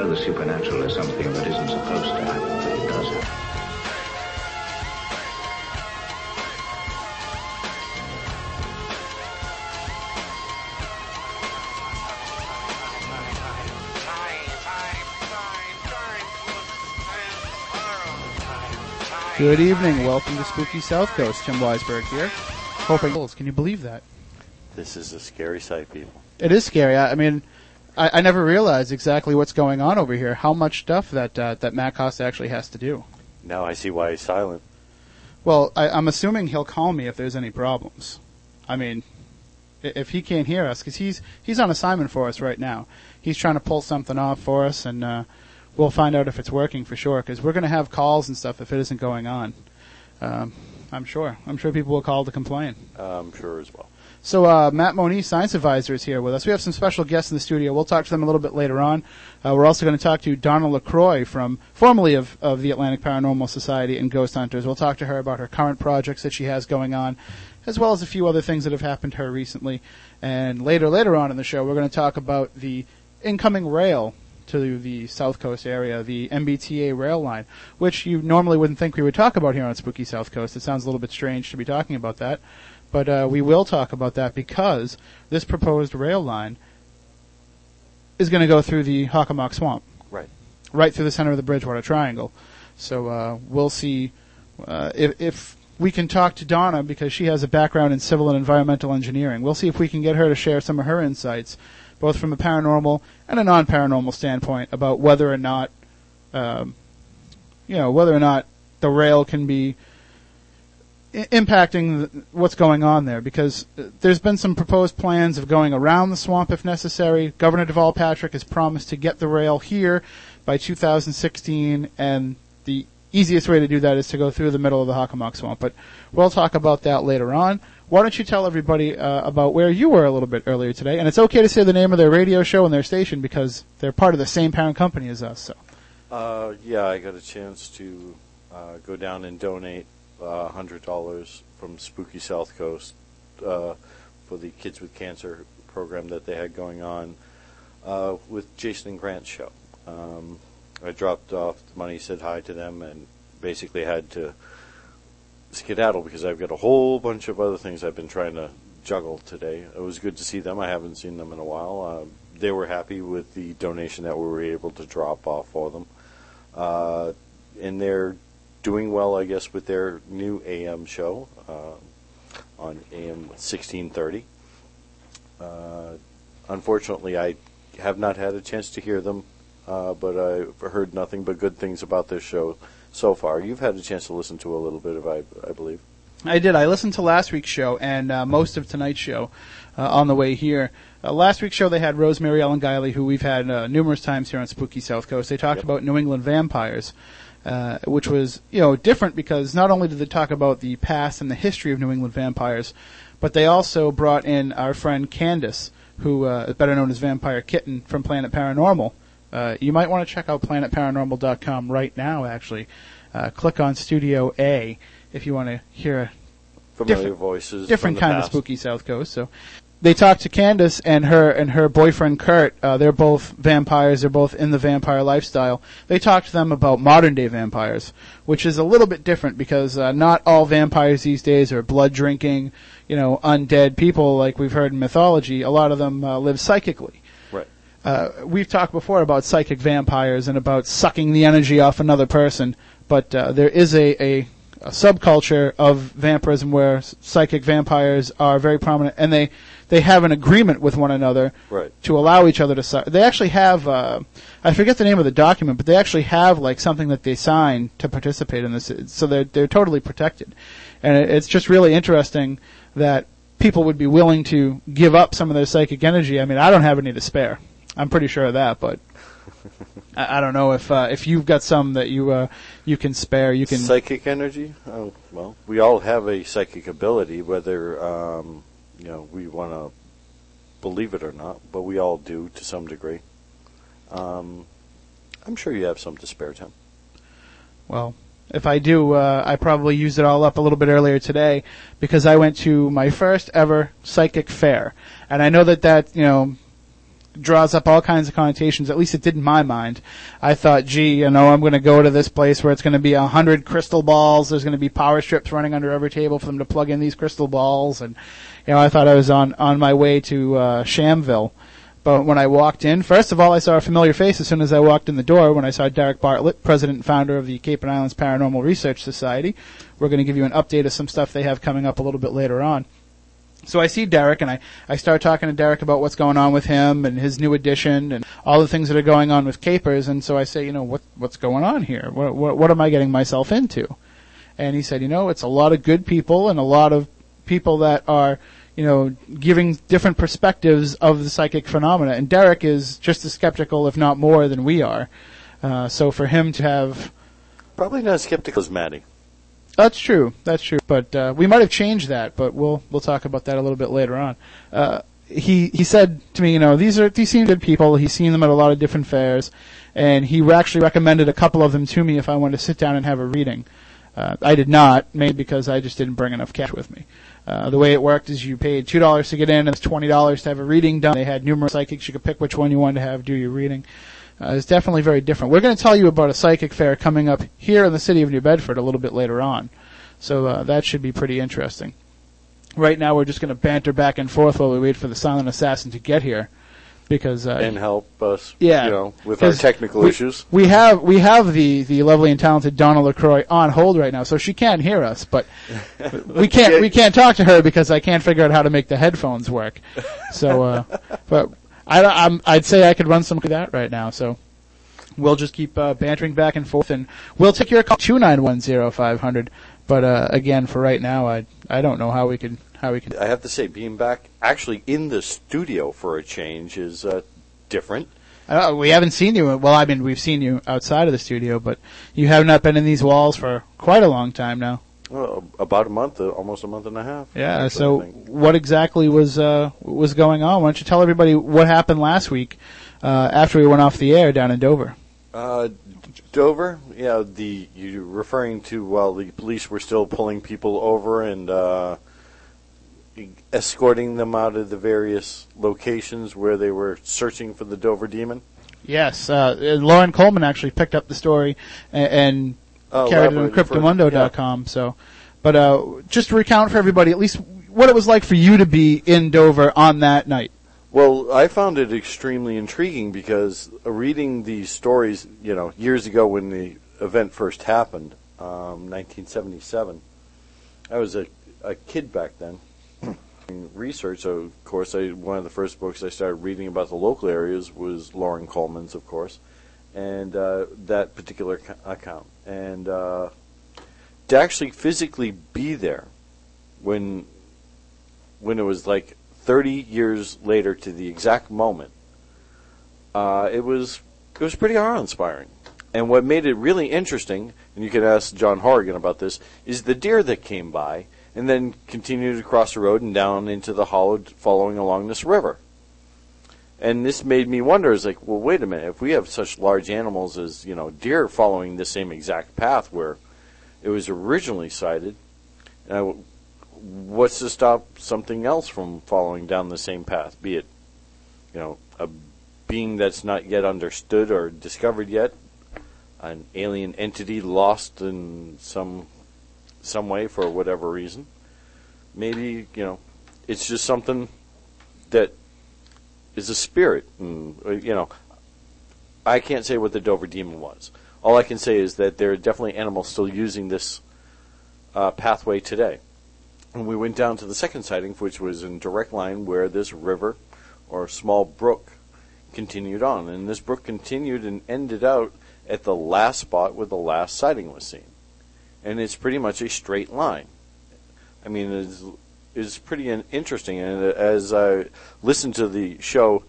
know the supernatural is something that isn't supposed to happen, but it does happen. Good evening. Welcome to Spooky South Coast. Tim Weisberg here. Hoping. Can you believe that? This is a scary sight, people. It is scary. I, I mean, I, I never realized exactly what's going on over here. How much stuff that uh, that Matt Costa actually has to do. Now I see why he's silent. Well, I, I'm assuming he'll call me if there's any problems. I mean, if he can't hear us, because he's he's on assignment for us right now. He's trying to pull something off for us, and uh, we'll find out if it's working for sure. Because we're going to have calls and stuff if it isn't going on. Um, I'm sure. I'm sure people will call to complain. I'm sure as well. So uh, Matt Moniz, science advisor, is here with us. We have some special guests in the studio. We'll talk to them a little bit later on. Uh, we're also going to talk to Donna LaCroix from formerly of, of the Atlantic Paranormal Society and Ghost Hunters. We'll talk to her about her current projects that she has going on, as well as a few other things that have happened to her recently. And later, later on in the show, we're going to talk about the incoming rail to the South Coast area, the MBTA rail line, which you normally wouldn't think we would talk about here on Spooky South Coast. It sounds a little bit strange to be talking about that. But uh, we will talk about that because this proposed rail line is going to go through the Hockomock Swamp, Right. right through the center of the Bridgewater Triangle. So uh, we'll see uh, if, if we can talk to Donna because she has a background in civil and environmental engineering. We'll see if we can get her to share some of her insights, both from a paranormal and a non-paranormal standpoint, about whether or not, um, you know, whether or not the rail can be impacting what's going on there because uh, there's been some proposed plans of going around the swamp if necessary. Governor Deval Patrick has promised to get the rail here by 2016, and the easiest way to do that is to go through the middle of the Hockomock Swamp. But we'll talk about that later on. Why don't you tell everybody uh, about where you were a little bit earlier today? And it's okay to say the name of their radio show and their station because they're part of the same parent company as us. So. Uh, yeah, I got a chance to uh, go down and donate uh, $100 from Spooky South Coast uh, for the Kids with Cancer program that they had going on uh, with Jason and Grant's show. Um, I dropped off the money, said hi to them, and basically had to skedaddle because I've got a whole bunch of other things I've been trying to juggle today. It was good to see them. I haven't seen them in a while. Uh, they were happy with the donation that we were able to drop off for them. Uh, and they're doing well, I guess, with their new AM show uh, on AM 1630. Uh, unfortunately, I have not had a chance to hear them, uh, but I've heard nothing but good things about this show so far. You've had a chance to listen to a little bit of, I, I believe. I did. I listened to last week's show and uh, most of tonight's show uh, on the way here. Uh, last week's show they had Rosemary Ellen Guiley, who we've had uh, numerous times here on Spooky South Coast. They talked Yep. about New England vampires, uh, which was you know different because not only did they talk about the past and the history of New England vampires, but they also brought in our friend Candace, who uh, is better known as Vampire Kitten from Planet Paranormal. Uh, you might want to check out planetparanormal.com right now. Actually, uh, click on Studio A if you want to hear Familiar Different- voices. different kind of spooky South Coast. So they talk to Candace and her and her boyfriend Kurt. Uh, they're both vampires. They're both in the vampire lifestyle. They talk to them about modern day vampires, which is a little bit different because uh, not all vampires these days are blood drinking, you know, undead people like we've heard in mythology. A lot of them uh, live psychically. Right. Uh, we've talked before about psychic vampires and about sucking the energy off another person, but uh, there is a, a, a subculture of vampirism where psychic vampires are very prominent, and they they have an agreement with one another Right. to allow each other to. sign. they actually have uh, I forget the name of the document, but they actually have like something that they sign to participate in this, so they're they're totally protected, and it, it's just really interesting that people would be willing to give up some of their psychic energy. I mean, I don't have any to spare. I'm pretty sure of that, but I, I don't know if uh, if you've got some that you uh, you can spare. You can. Psychic energy? Oh, well, we all have a psychic ability, whether um, you know we want to believe it or not, but we all do to some degree. Um, I'm sure you have some to spare, Tim. Well, if I do, uh, I probably used it all up a little bit earlier today because I went to my first ever psychic fair, and I know that that you know draws up all kinds of connotations. At least it did in my mind. I thought, gee, you know, I'm going to go to this place where it's going to be a hundred crystal balls. There's going to be power strips running under every table for them to plug in these crystal balls, and you know, I thought I was on on my way to uh, Shamville. But when I walked in, first of all, I saw a familiar face as soon as I walked in the door when I saw Derek Bartlett, president and founder of the Cape and Islands Paranormal Research Society. We're going to give you an update of some stuff they have coming up a little bit later on. So I see Derek and I, I start talking to Derek about what's going on with him and his new edition and all the things that are going on with CAIPRS. And so I say, you know, what, what's going on here? What, what, what am I getting myself into? And he said, you know, it's a lot of good people and a lot of people that are, you know, giving different perspectives of the psychic phenomena. And Derek is just as skeptical, if not more, than we are. Uh, so for him to have, Probably not as skeptical as Maddie. that's true, that's true. But uh, we might have changed that, but we'll we'll talk about that a little bit later on. Uh, he he said to me, you know, these are these seem good people. He's seen them at a lot of different fairs, and he actually recommended a couple of them to me if I wanted to sit down and have a reading. Uh, I did not, maybe because I just didn't bring enough cash with me. Uh, the way it worked is you paid two dollars to get in, and twenty dollars to have a reading done. They had numerous psychics; you could pick which one you wanted to have do your reading. Uh, it's definitely very different. We're going to tell you about a psychic fair coming up here in the city of New Bedford a little bit later on, so uh, that should be pretty interesting. Right now, we're just going to banter back and forth while we wait for the silent assassin to get here, because uh, and help us, Yeah, you know, with our technical we, issues. We have we have the the lovely and talented Donna Lacroix on hold right now, so she can't hear us, but we can't we can't talk to her because I can't figure out how to make the headphones work. So, uh, but I, I'm, I'd say I could run some of that right now. So we'll just keep uh, bantering back and forth, and we'll take your call two nine one zero five hundred. But uh, again, for right now, I I don't know how we could how we can. I have to say, being back actually in the studio for a change is uh, different. Uh, we haven't seen you. Well, I mean, we've seen you outside of the studio, but you have not been in these walls for quite a long time now. Well, about a month, uh, almost a month and a half. Yeah. So, what exactly was uh, was going on? Why don't you tell everybody what happened last week uh, after we went off the air down in Dover? Uh, Dover, yeah, the you referring to while the police were still pulling people over and uh, escorting them out of the various locations where they were searching for the Dover demon. Yes, uh, Loren Coleman actually picked up the story and, and Uh, carried it on Cryptomundo.com. So, but uh, just to recount for everybody, at least what it was like for you to be in Dover on that night. Well, I found it extremely intriguing because uh, reading these stories, you know, years ago when the event first happened, um, 1977, I was a, a kid back then. Research, so of course, I, one of the first books I started reading about the local areas was Loren Coleman's, of course, and uh, that particular account. And uh, to actually physically be there when when it was like 30 years later to the exact moment, uh, it was it was pretty awe-inspiring. And what made it really interesting, and you can ask John Horrigan about this, is the deer that came by and then continued across the road and down into the hollow, following along this river. And this made me wonder, is like, well, wait a minute, if we have such large animals as you know deer following the same exact path where it was originally sighted, uh, what's to stop something else from following down the same path? Be it, you know, a being that's not yet understood or discovered yet, an alien entity lost in some some way for whatever reason. Maybe you know, it's just something that is a spirit, and uh, you know, I can't say what the Dover demon was. All I can say is that there are definitely animals still using this uh, pathway today. And we went down to the second sighting, which was in direct line where this river or small brook continued on. And this brook continued and ended out at the last spot where the last sighting was seen. And it's pretty much a straight line. I mean, it's, it's pretty interesting. And as I listened to the show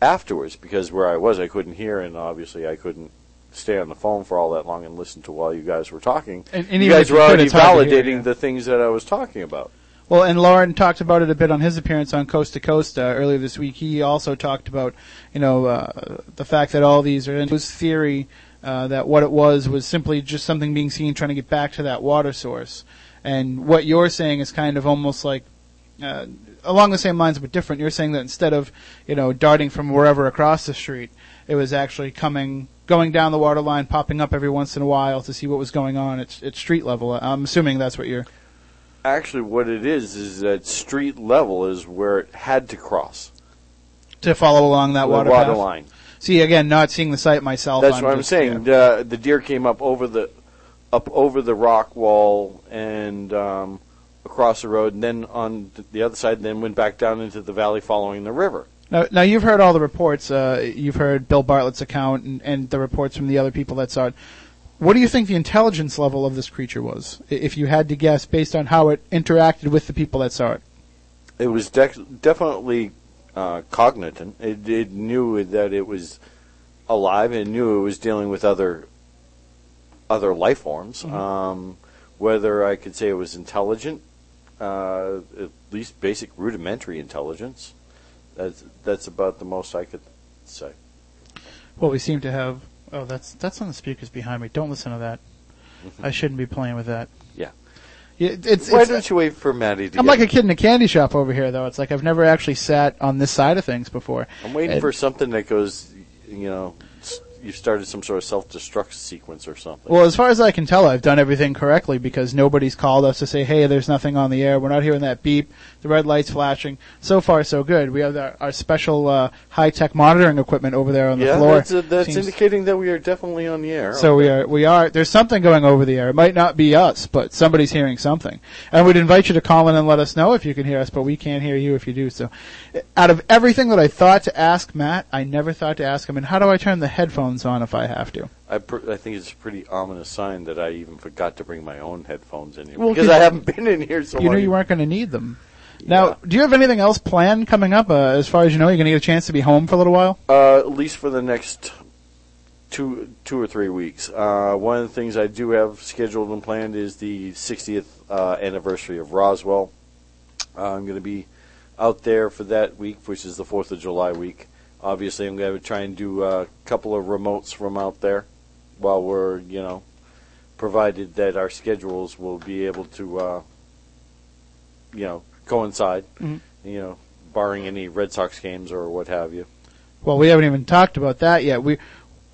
afterwards, because where I was, I couldn't hear, and obviously I couldn't stay on the phone for all that long and listen to while you guys were talking. And, and you guys were already to hear, validating yeah. the things that I was talking about. Well, and Loren talked about it a bit on his appearance on Coast to Coast uh, earlier this week. He also talked about, you know, uh, the fact that all these are in his theory uh, that what it was was simply just something being seen trying to get back to that water source. And what you're saying is kind of almost like uh, along the same lines but different. You're saying that instead of you know darting from wherever across the street, it was actually coming going down the water line, popping up every once in a while to see what was going on at, at street level. I'm assuming that's what you're. Actually, what it is is that street level is where it had to cross to follow along that water, water path. line. See again, not seeing the site myself. That's what I'm just- saying. yeah. Uh, the deer came up over the up over the rock wall and um, across the road, and then on the other side, and then went back down into the valley following the river. Now, now you've heard all the reports. Uh, you've heard Bill Bartlett's account and, and the reports from the other people that saw it. What do you think the intelligence level of this creature was, if you had to guess, based on how it interacted with the people that saw it? It was dec definitely uh, cognizant. It, it knew that it was alive and knew it was dealing with other other life forms. Um, whether I could say it was intelligent, uh, at least basic rudimentary intelligence. That's that's about the most I could say. Well, we seem to have. Oh, that's that's on the speakers behind me. Don't listen to that. I shouldn't be playing with that. It's, Why it's don't you wait for Maddie to I'm like a kid in a candy shop over here, though. It's like I've never actually sat on this side of things before. I'm waiting And- for something that goes, you know, you started some sort of self-destruct sequence or something. Well, as far as I can tell, I've done everything correctly because nobody's called us to say, "Hey, there's nothing on the air." We're not hearing that beep, the red lights flashing. So far, so good. We have our, our special uh, high-tech monitoring equipment over there on the yeah, floor. that's, uh, that's Seems- indicating that we are definitely on the air. So we are, we are. There's something going over the air. It might not be us, but somebody's hearing something. And we'd invite you to call in and let us know if you can hear us, but we can't hear you if you do. So, out of everything that I thought to ask Matt, I never thought to ask him. And how do I turn the headphones on if I have to? I, pr- I think it's a pretty ominous sign that I even forgot to bring my own headphones in here Well, because 'cause I haven't been in here so you know long. you weren't going to need them. Now, Yeah. do you have anything else planned coming up? Uh, as far as you know, you're going to get a chance to be home for a little while. Uh, at least for the next two two or three weeks. Uh, one of the things I do have scheduled and planned is the 60th uh, anniversary of Roswell. Uh, I'm going to be out there for that week, which is the 4th of July week. Obviously, I'm going to try and do a couple of remotes from out there while we're, you know, provided that our schedules will be able to, uh, you know, coincide. Mhm. You know, barring any Red Sox games or what have you. Well, we haven't even talked about that yet. We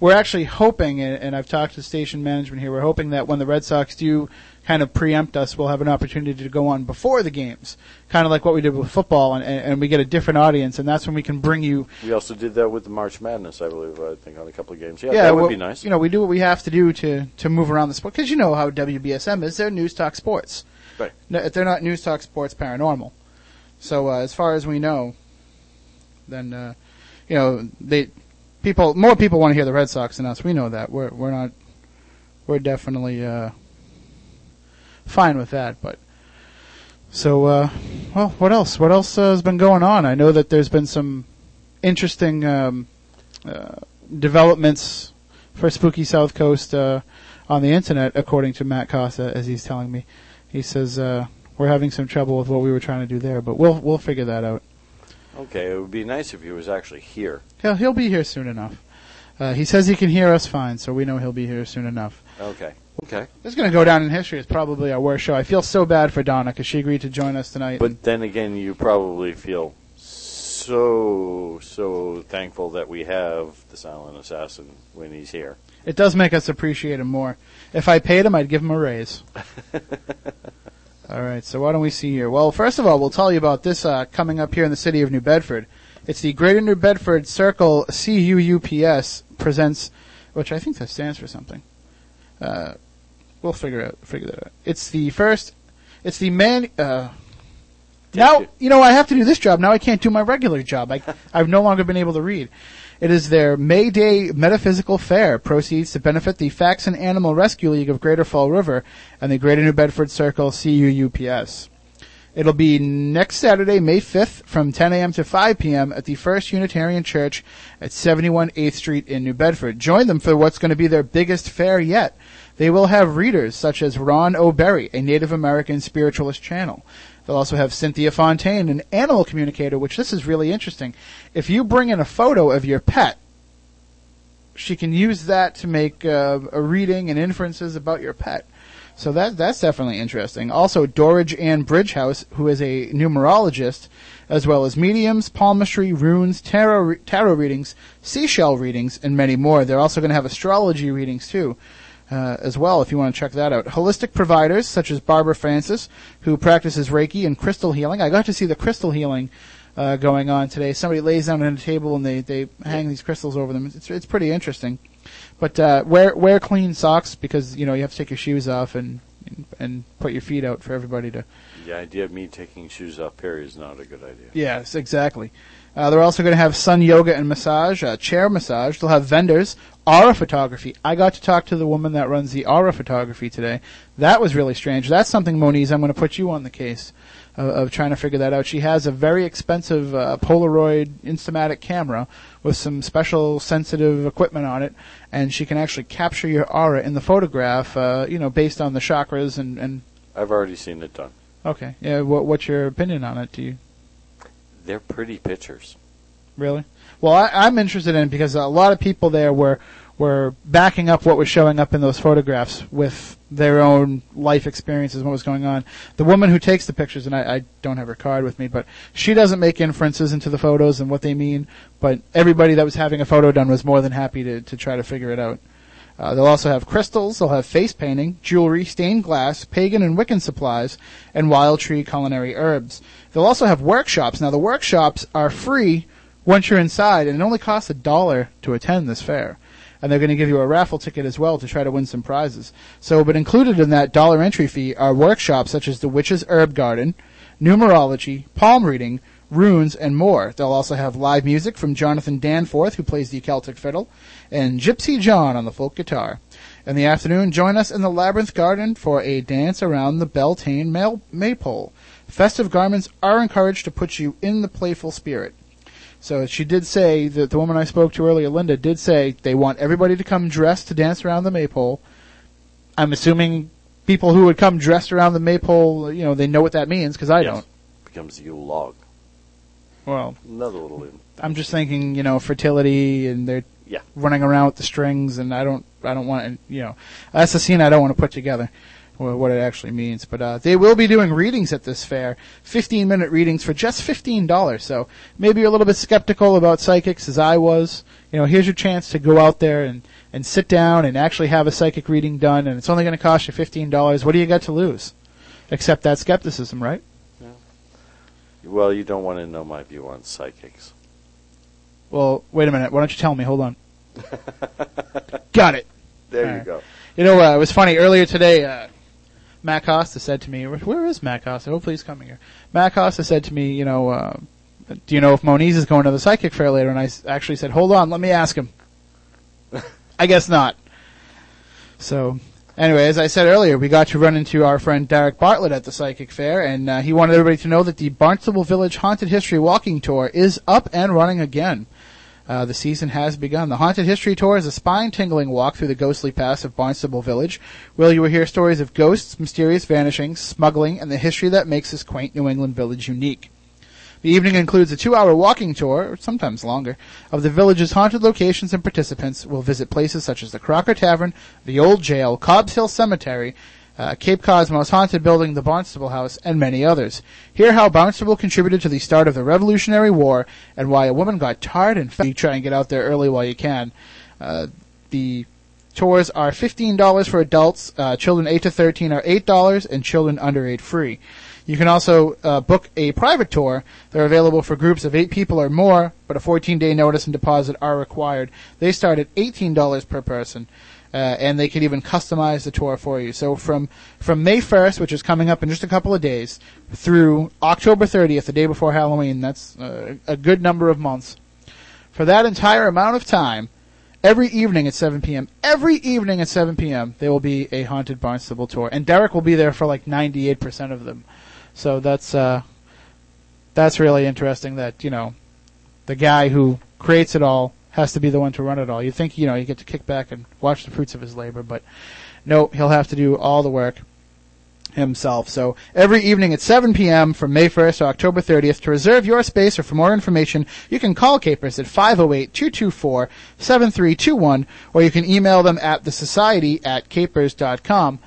we're actually hoping, and, I've talked to station management here. We're hoping that when the Red Sox do kind of preempt us, we'll have an opportunity to go on before the games, kind of like what we did with football, and, and, we get a different audience, and that's when we can bring you. We also did that with the March Madness, I believe. I think on a couple of games. Yeah, Yeah, that would be nice. You know, we do what we have to do to to move around the sport because you know how WBSM is. They're news talk sports. Right. No, they're not news talk sports paranormal. So uh, as far as we know, then uh, you know they people more people want to hear the Red Sox than us. We know that. We're we're not we're definitely uh, fine with that. But so uh, well, what else? What else uh, has been going on? I know that there's been some interesting um, uh, developments for Spooky South Coast uh, on the internet, according to Matt Costa, as he's telling me. He says uh, we're having some trouble with what we were trying to do there, but we'll we'll figure that out. Okay, it would be nice if he was actually here. He'll he'll be here soon enough. Uh, he says he can hear us fine, so we know he'll be here soon enough. Okay. Okay. This is going to go down in history as probably our worst show. I feel so bad for Donna because she agreed to join us tonight. But then again, you probably feel so so thankful that we have the silent assassin when he's here. it does make us appreciate him more. If I paid him, I'd give him a raise. all right, so why don't we see here? Well, first of all, we'll tell you about this uh, coming up here in the city of New Bedford. It's the Greater New Bedford Circle CUUPS presents, which I think that stands for something. Uh, we'll figure out figure that out. It's the first. It's the man. Uh, now you. you know I have to do this job. Now I can't do my regular job. I I've no longer been able to read. It is their May Day Metaphysical Fair. Proceeds to benefit the Faxon Animal Rescue League of Greater Fall River and the Greater New Bedford Circle CUUPS. It'll be next Saturday, May 5th, from 10 a.m. to 5 p.m. at the First Unitarian Church at 71 8th Street in New Bedford. Join them for what's going to be their biggest fair yet. They will have readers such as Ron O'Berry, a Native American spiritualist channel. They'll also have Cynthia Fontaine, an animal communicator, which this is really interesting. If you bring in a photo of your pet, she can use that to make uh, a reading and inferences about your pet. So that that's definitely interesting. Also, Dorridge Ann Bridgehouse, who is a numerologist, as well as mediums, palmistry, runes, tarot tarot readings, seashell readings, and many more. They're also going to have astrology readings too. Uh, as well, if you want to check that out. Holistic providers such as Barbara Francis, who practices Reiki and crystal healing. I got to see the crystal healing uh, going on today. Somebody lays down on a table and they, they hang these crystals over them. It's it's pretty interesting. But uh, wear wear clean socks because you know you have to take your shoes off and and, put your feet out for everybody to. The idea of me taking shoes off Perry is not a good idea. Yes, exactly. Uh, they're also going to have sun yoga and massage, uh, chair massage. They'll have vendors, aura photography. I got to talk to the woman that runs the aura photography today. That was really strange. That's something, Moniz, I'm going to put you on the case of, of trying to figure that out. She has a very expensive uh, Polaroid Instamatic camera with some special sensitive equipment on it, and she can actually capture your aura in the photograph, uh, you know, based on the chakras and, and I've already seen it done. okay. Yeah, what, what's your opinion on it? Do you They're pretty pictures. Really? Well, I, I'm interested in because a lot of people there were were backing up what was showing up in those photographs with their own life experiences, and what was going on. The woman who takes the pictures, and I, I don't have her card with me, but she doesn't make inferences into the photos and what they mean. But everybody that was having a photo done was more than happy to to try to figure it out. Uh, they'll also have crystals, they'll have face painting, jewelry, stained glass, pagan and Wiccan supplies, and wild tree culinary herbs. They'll also have workshops. Now the workshops are free once you're inside, and it only costs a dollar to attend this fair. And they're going to give you a raffle ticket as well to try to win some prizes. So, but included in that dollar entry fee are workshops such as the Witch's Herb Garden, numerology, palm reading, runes, and more. They'll also have live music from Jonathan Danforth, who plays the Celtic fiddle, and Gypsy John on the folk guitar. In the afternoon, join us in the Labyrinth Garden for a dance around the Beltane Maypole. Festive garments are encouraged to put you in the playful spirit. So she did say that the woman I spoke to earlier, Linda, did say they want everybody to come dressed to dance around the maypole. I'm assuming people who would come dressed around the maypole, you know, they know what that means because I Yes. don't. Becomes the Yule log. Well, Another little in. I'm just thinking, you know, fertility and they're Yeah. running around with the strings, and I don't, I don't want, you know, that's a scene I don't want to put together. Wha- What it actually means, but uh, they will be doing readings at this fair, 15 minute readings for just $15. So maybe you're a little bit skeptical about psychics, as I was. You know, here's your chance to go out there and and sit down and actually have a psychic reading done, and it's only going to cost you $15. What do you got to lose? Except that skepticism, right? Yeah. Well, you don't want to know my view on psychics. Well, wait a minute. Why don't you tell me? Hold on. got it. There Alright. you go. You know, uh, it was funny earlier today. Uh, Matt Costa said to me, "Where is Matt Costa? Hopefully he's coming here." Matt Costa said to me, "You know, uh, do you know if Moniz is going to the psychic fair later?" And I actually said, "Hold on, let me ask him." I guess not. So, anyway, as I said earlier, we got to run into our friend Derek Bartlett at the psychic fair, and uh, he wanted everybody to know that the Barnstable Village Haunted History Walking Tour is up and running again. Uh, the season has begun. The Haunted History Tour is a spine-tingling walk through the ghostly past of Barnstable Village, where you will hear stories of ghosts, mysterious vanishings, smuggling, and the history that makes this quaint New England village unique. The evening includes a two-hour walking tour, or sometimes longer, of the village's haunted locations and participants will visit places such as the Crocker Tavern, the Old Jail, Cobb's Hill Cemetery, uh, Cape Cod's most haunted building, the Barnstable House, and many others. Hear how Barnstable contributed to the start of the Revolutionary War and why a woman got tarred and fed. Try and get out there early while you can. Uh, the tours are $15 for adults. Uh, children 8 to 13 are $8 and children under 8 free. You can also uh, book a private tour. They're available for groups of 8 people or more, but a 14-day notice and deposit are required. They start at $18 per person. Uh, and they can even customize the tour for you. So from from May 1st, which is coming up in just a couple of days, through October 30th, the day before Halloween, that's uh, a good number of months. For that entire amount of time, every evening at 7 p.m., every evening at 7 p.m., there will be a haunted Barnstable tour, and Derek will be there for like 98% of them. So that's uh, that's really interesting. That you know, the guy who creates it all has to be the one to run it all. You think you know you get to kick back and watch the fruits of his labor, but no, he'll have to do all the work himself. So every evening at 7 p.m. from May 1st to October 30th, to reserve your space or for more information, you can call CAIPRS at 508-224-7321, or you can email them at the society at caiprs.com.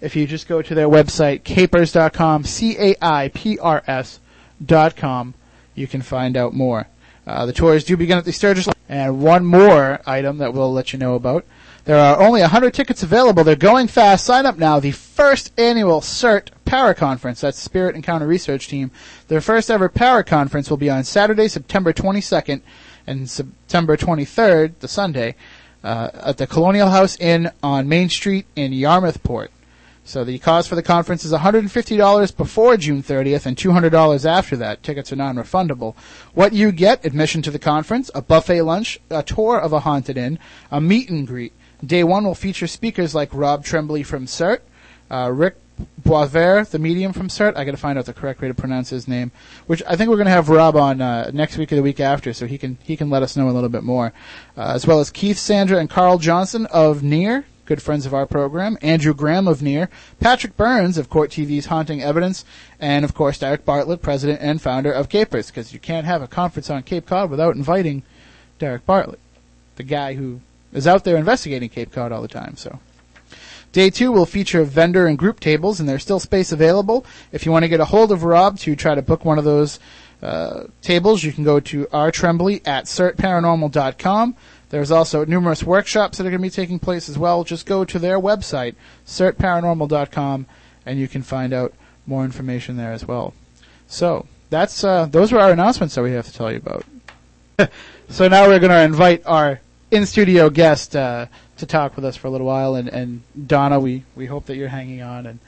if you just go to their website, caiprs.com, C-A-I-P-R-S dot com, you can find out more. Uh, the tours do begin at the Sturgis. And one more item that we'll let you know about. There are only 100 tickets available. They're going fast. Sign up now. The first annual CERT Para Conference, that's Spirit Encounter Research Team. Their first ever Para Conference will be on Saturday, September 22nd and September 23rd, the Sunday, uh, at the Colonial House Inn on Main Street in Yarmouthport. So the cost for the conference is $150 before June 30th and $200 after that. Tickets are non-refundable. What you get, admission to the conference, a buffet lunch, a tour of a haunted inn, a meet and greet. Day one will feature speakers like Rob Tremblay from CERT, uh, Rick Boisvert, the medium from CERT. I got to find out the correct way to pronounce his name. Which I think we're going to have Rob on uh, next week or the week after, so he can he can let us know a little bit more, uh, as well as Keith, Sandra, and Carl Johnson of NEAR good friends of our program, Andrew Graham of NEAR, Patrick Burns of Court TV's Haunting Evidence, and of course Derek Bartlett, president and founder of CAIPRS, because you can't have a conference on Cape Cod without inviting Derek Bartlett, the guy who is out there investigating Cape Cod all the time. So. Day two will feature vendor and group tables, and there's still space available. If you want to get a hold of Rob to try to book one of those uh, tables, you can go to rtremblay at certparanormal.com. There's also numerous workshops that are going to be taking place as well. Just go to their website, certparanormal.com, and you can find out more information there as well. So that's uh, those were our announcements that we have to tell you about. so now we're going to invite our in-studio guest uh, to talk with us for a little while, and, and Donna, we, we hope that you're hanging on and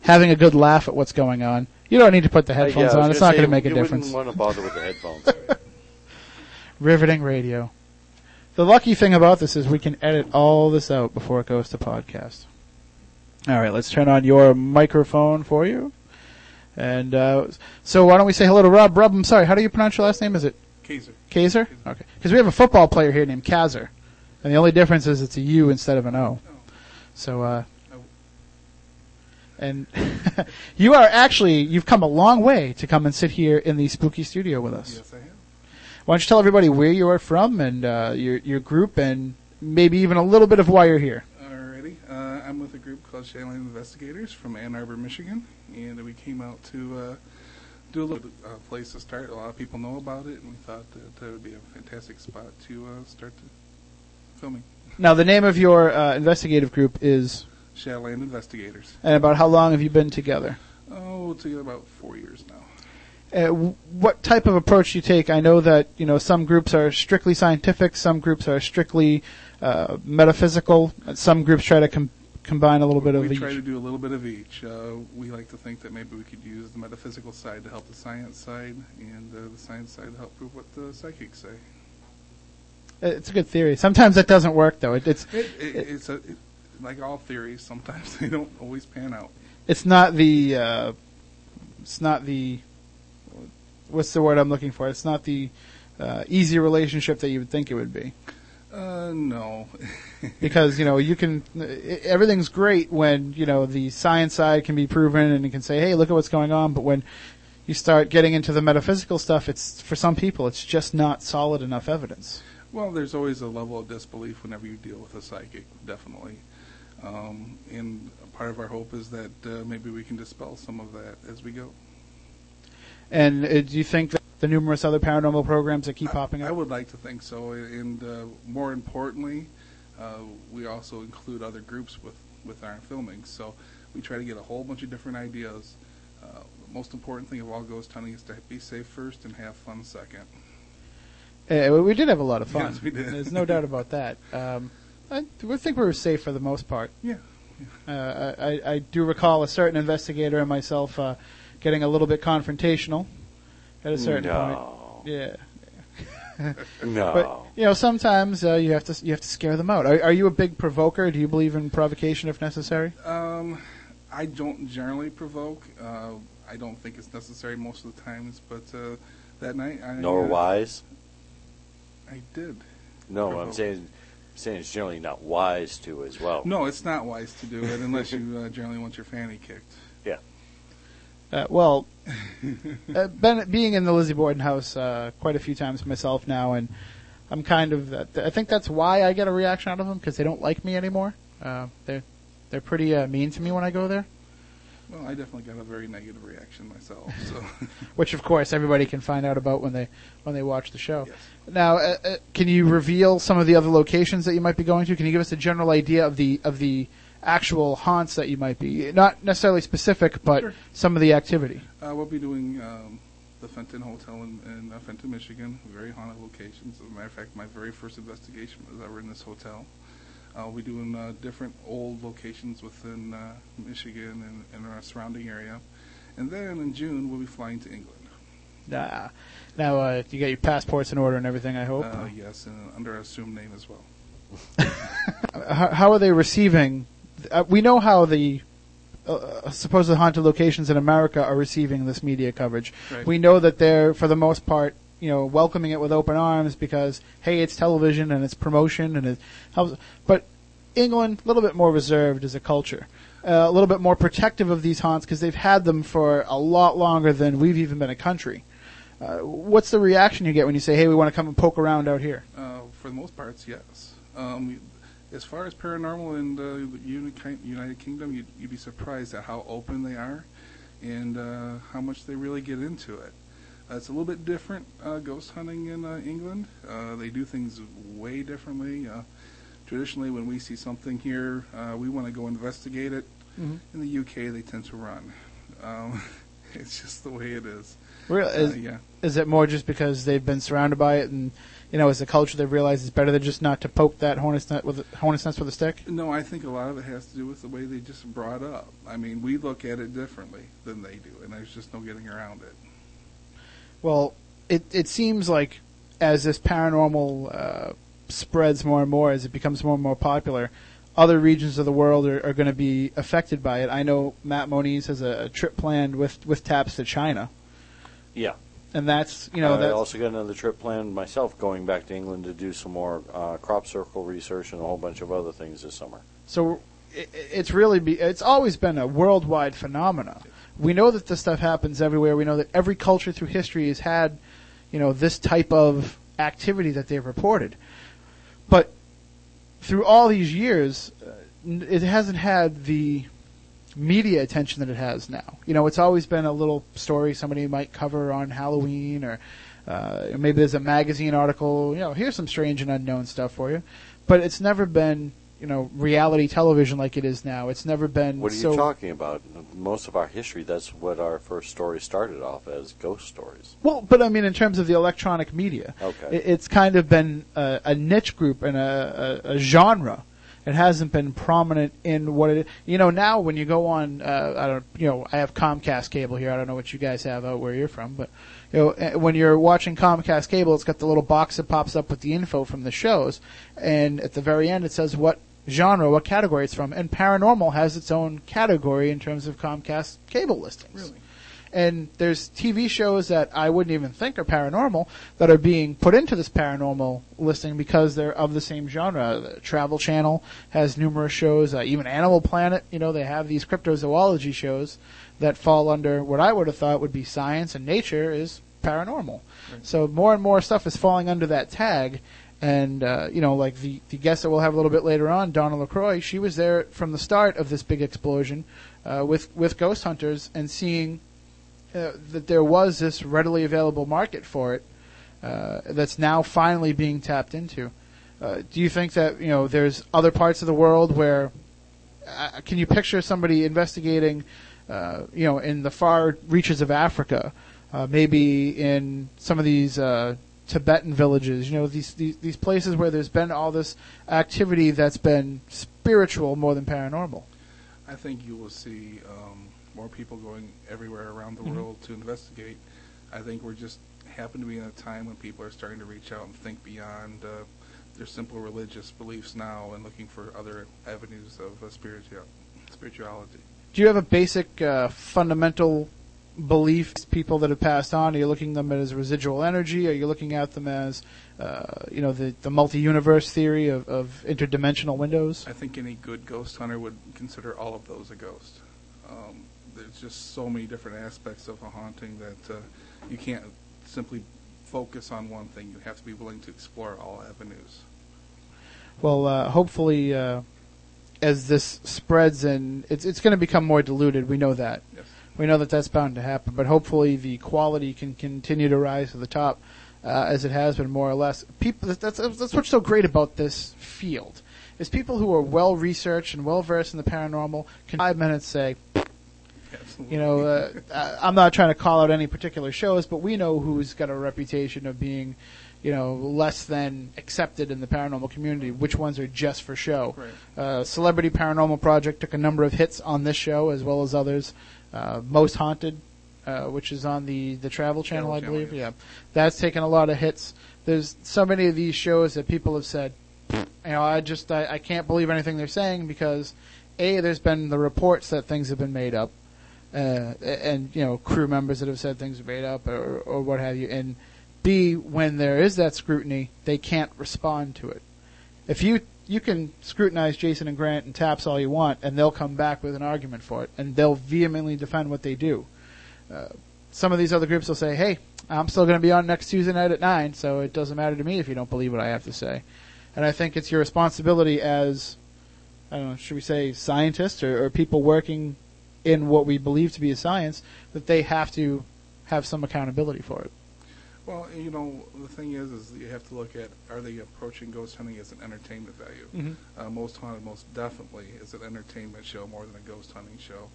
having a good laugh at what's going on. You don't need to put the headphones Uh, yeah, on; it's not going to make a you difference. wouldn't want to bother with the headphones. Riveting radio. The lucky thing about this is we can edit all this out before it goes to podcast. All right, let's turn on your microphone for you. And uh, so, why don't we say hello to Rob? Rob, I'm sorry. How do you pronounce your last name? Is it Kaiser. Kaiser? Okay, because we have a football player here named Kazer, and the only difference is it's a U instead of an O. So, uh, and you are actually you've come a long way to come and sit here in the spooky studio with us. Yes, I have. Why don't you tell everybody where you are from and uh, your your group and maybe even a little bit of why you're here? Alrighty. Uh, I'm with a group called Shyland Investigators from Ann Arbor, Michigan, and we came out to uh, do a little uh, place to start. A lot of people know about it, and we thought that that would be a fantastic spot to uh, start the filming. Now, the name of your uh, investigative group is, Shyland Investigators. and about how long have you been together? Oh, together about four years now. Uh, what type of approach do you take? I know that you know some groups are strictly scientific, some groups are strictly uh, metaphysical, some groups try to com- combine a little bit of we each. try to do a little bit of each. Uh, we like to think that maybe we could use the metaphysical side to help the science side, and uh, the science side to help prove what the psychics say. It's a good theory. Sometimes that doesn't work though. It, it's It, it, it's a, it, like all theories. Sometimes they don't always pan out. it's not the uh, it's not the what's the word I'm looking for? It's not the uh, easy relationship that you would think it would be. Uh, no. because you know you can everything's great when you know the science side can be proven and you can say hey look at what's going on but when you start getting into the metaphysical stuff it's for some people it's just not solid enough evidence well, there's always a level of disbelief whenever you deal with a psychic, definitely. Um, and part of our hope is that uh, maybe we can dispel some of that as we go. And uh, do you think that the numerous other paranormal programs that keep popping up I would like to think so, and uh, more importantly, uh, we also include other groups with with our filming. So we try to get a whole bunch of different ideas. Uh, the most important thing of all ghost hunting is to be safe first and have fun second. uh, we did have a lot of fun Yes, we did. there's no doubt about that um, I, I think we were safe for the most part Yeah. uh, I, I- I do recall a certain investigator and myself uh, getting a little bit confrontational at a certain point no. yeah No. But you know, sometimes uh, you have to you have to scare them out. Are, are you a big provoker? Do you believe in provocation if necessary? Um, I don't generally provoke. Uh, I don't think it's necessary most of the times, but uh, that night I Nor uh, wise. I did. No, I'm saying, saying it's generally not wise to as well. No, it's not wise to do it unless you uh, generally want your fanny kicked. Uh, well, uh, been, being in the Lizzie Borden house uh, quite a few times myself now, and I'm kind of. Uh, I think that's why I get a reaction out of them because they don't like me anymore. Uh, they They're pretty uh, mean to me when I go there. Well, I definitely got a very negative reaction myself. So which of course everybody can find out about when they when they watch the show. Yes. Now, uh, uh, can you reveal some of the other locations that you might be going to? Can you give us a general idea of the of the actual haunts that you might be not necessarily specific, but Sure. some of the activity? uh, we'll be doing um, the Fenton Hotel in, in uh, Fenton, Michigan. Very haunted locations. As a matter of fact, my very first investigation was ever in this hotel. Uh, we'll be doing uh, different old locations within uh, Michigan and, and our surrounding area. And then in June, we'll be flying to England. Nah. Now, uh, you got your passports in order and everything. I hope. Uh, yes, and under an assumed name as well. how, how are they receiving? Uh, we know how the uh, supposed haunted locations in America are receiving this media coverage. Right. We know that they're, for the most part, you know, welcoming it with open arms because hey, it's television and it's promotion and it helps. But England, a little bit more reserved as a culture, uh, a little bit more protective of these haunts because they've had them for a lot longer than we've even been a country. Uh, what's the reaction you get when you say, "Hey, we want to come and poke around out here"? Uh, for the most parts, yes. Um, as far as paranormal in the United Kingdom, you'd, you'd be surprised at how open they are and uh, how much they really get into it. Uh, it's a little bit different uh, ghost hunting in uh, England. Uh, they do things way differently. Uh, traditionally, when we see something here, uh, we want to go investigate it. Mm-hmm. In the UK, they tend to run. Um, it's just the way it is. Really, is, yeah. is it more just because they've been surrounded by it and you know as a culture they realize realized it's better than just not to poke that hornet's nest with a, hornet's nest with a stick No, I think a lot of it has to do with the way they just brought up. I mean, we look at it differently than they do, and there's just no getting around it. well it it seems like as this paranormal uh, spreads more and more as it becomes more and more popular other regions of the world are, are going to be affected by it i know matt moniz has a, a trip planned with with taps to china Yeah. And that's you know I also got another trip planned myself going back to England to do some more uh, crop circle research and a whole bunch of other things this summer. So it, it's really be, it's always been a worldwide phenomenon. We know that this stuff happens everywhere. We know that every culture through history has had, you know, this type of activity that they've reported. But through all these years, uh, it hasn't had the media attention that it has now. You know, it's always been a little story somebody might cover on Halloween or uh, maybe there's a magazine article, you know, here's some strange and unknown stuff for you. But it's never been, you know, reality television like it is now. It's never been What are you talking about? Most of our history, that's what our first story started off as ghost stories. Well, but I mean, in terms of the electronic media, Okay. it, it's kind of been a, a niche group and a, a, a genre. It hasn't been prominent in what it. You know, now when you go on, uh, I don't. You know, I have Comcast cable here. I don't know what you guys have out where you're from, but you know, eh, when you're watching Comcast cable, it's got the little box that pops up with the info from the shows, and at the very end it says what genre, what category it's from, and paranormal has its own category in terms of Comcast cable listings. Really? And there's TV shows that I wouldn't even think are paranormal that are being put into this paranormal listing because they're of the same genre. The Travel Channel has numerous shows, uh, even Animal Planet, you know, they have these cryptozoology shows that fall under what I would have thought would be science and nature is paranormal. So more and more stuff is falling under that tag. And, uh, you know, like the, the guest that we'll have a little bit later on, Donna LaCroix, she was there from the start of this big explosion uh, with, with ghost hunters and seeing uh, that there was this readily available market for it uh, that's now finally being tapped into. Uh, do you think that you know there's other parts of the world where uh, can you picture somebody investigating, uh, you know, in the far reaches of Africa, maybe in some of these Tibetan villages, you know, these, these these places where there's been all this activity that's been spiritual more than paranormal. I think you will see um, more people going everywhere around the Mhm. world to investigate. I think we're just happen to be in a time when people are starting to reach out and think beyond uh, their simple religious beliefs now and looking for other avenues of uh, spiritua- spirituality. Do you have a basic uh, fundamental belief people that have passed on? Are you looking at them as residual energy? Are you looking at them as, uh, you know, the, the multi-universe theory of, of interdimensional windows? I think any good ghost hunter would consider all of those a ghost. Um, there's just so many different aspects of a haunting that uh, you can't simply focus on one thing. You have to be willing to explore all avenues. Well, uh, hopefully, uh, as this spreads and it's it's going to become more diluted. We know that. Yes. We know that that's bound to happen, but hopefully the quality can continue to rise to the top uh, as it has been more or less. People, that's that's what's so great about this field is people who are well researched and well versed in the paranormal can five minutes say. You know, uh, I'm not trying to call out any particular shows, but we know who's got a reputation of being, you know, less than accepted in the paranormal community. Which ones are just for show? Right. Uh, Celebrity Paranormal Project took a number of hits on this show as well as others. Uh, Most Haunted, uh, which is on the the Travel Channel, Travel I Channel, believe. yes. Yeah, that's taken a lot of hits. There's so many of these shows that people have said, you know, I just I, I can't believe anything they're saying because a there's been the reports that things have been made up, uh, and you know crew members that have said things are made up or or what have you, and b when there is that scrutiny they can't respond to it. If you you can scrutinize Jason and Grant and TAPS all you want, and they'll come back with an argument for it, and they'll vehemently defend what they do. Uh, some of these other groups will say, "Hey, I'm still going to be on next Tuesday night at nine, so it doesn't matter to me if you don't believe what I have to say." And I think it's your responsibility as, I don't know, should we say scientists or, or people working in what we believe to be a science, that they have to have some accountability for it. Well, you know, the thing is, is you have to look at are they approaching ghost hunting as an entertainment value? Mhm. Uh, most haunted, most definitely, is an entertainment show more than a ghost hunting show.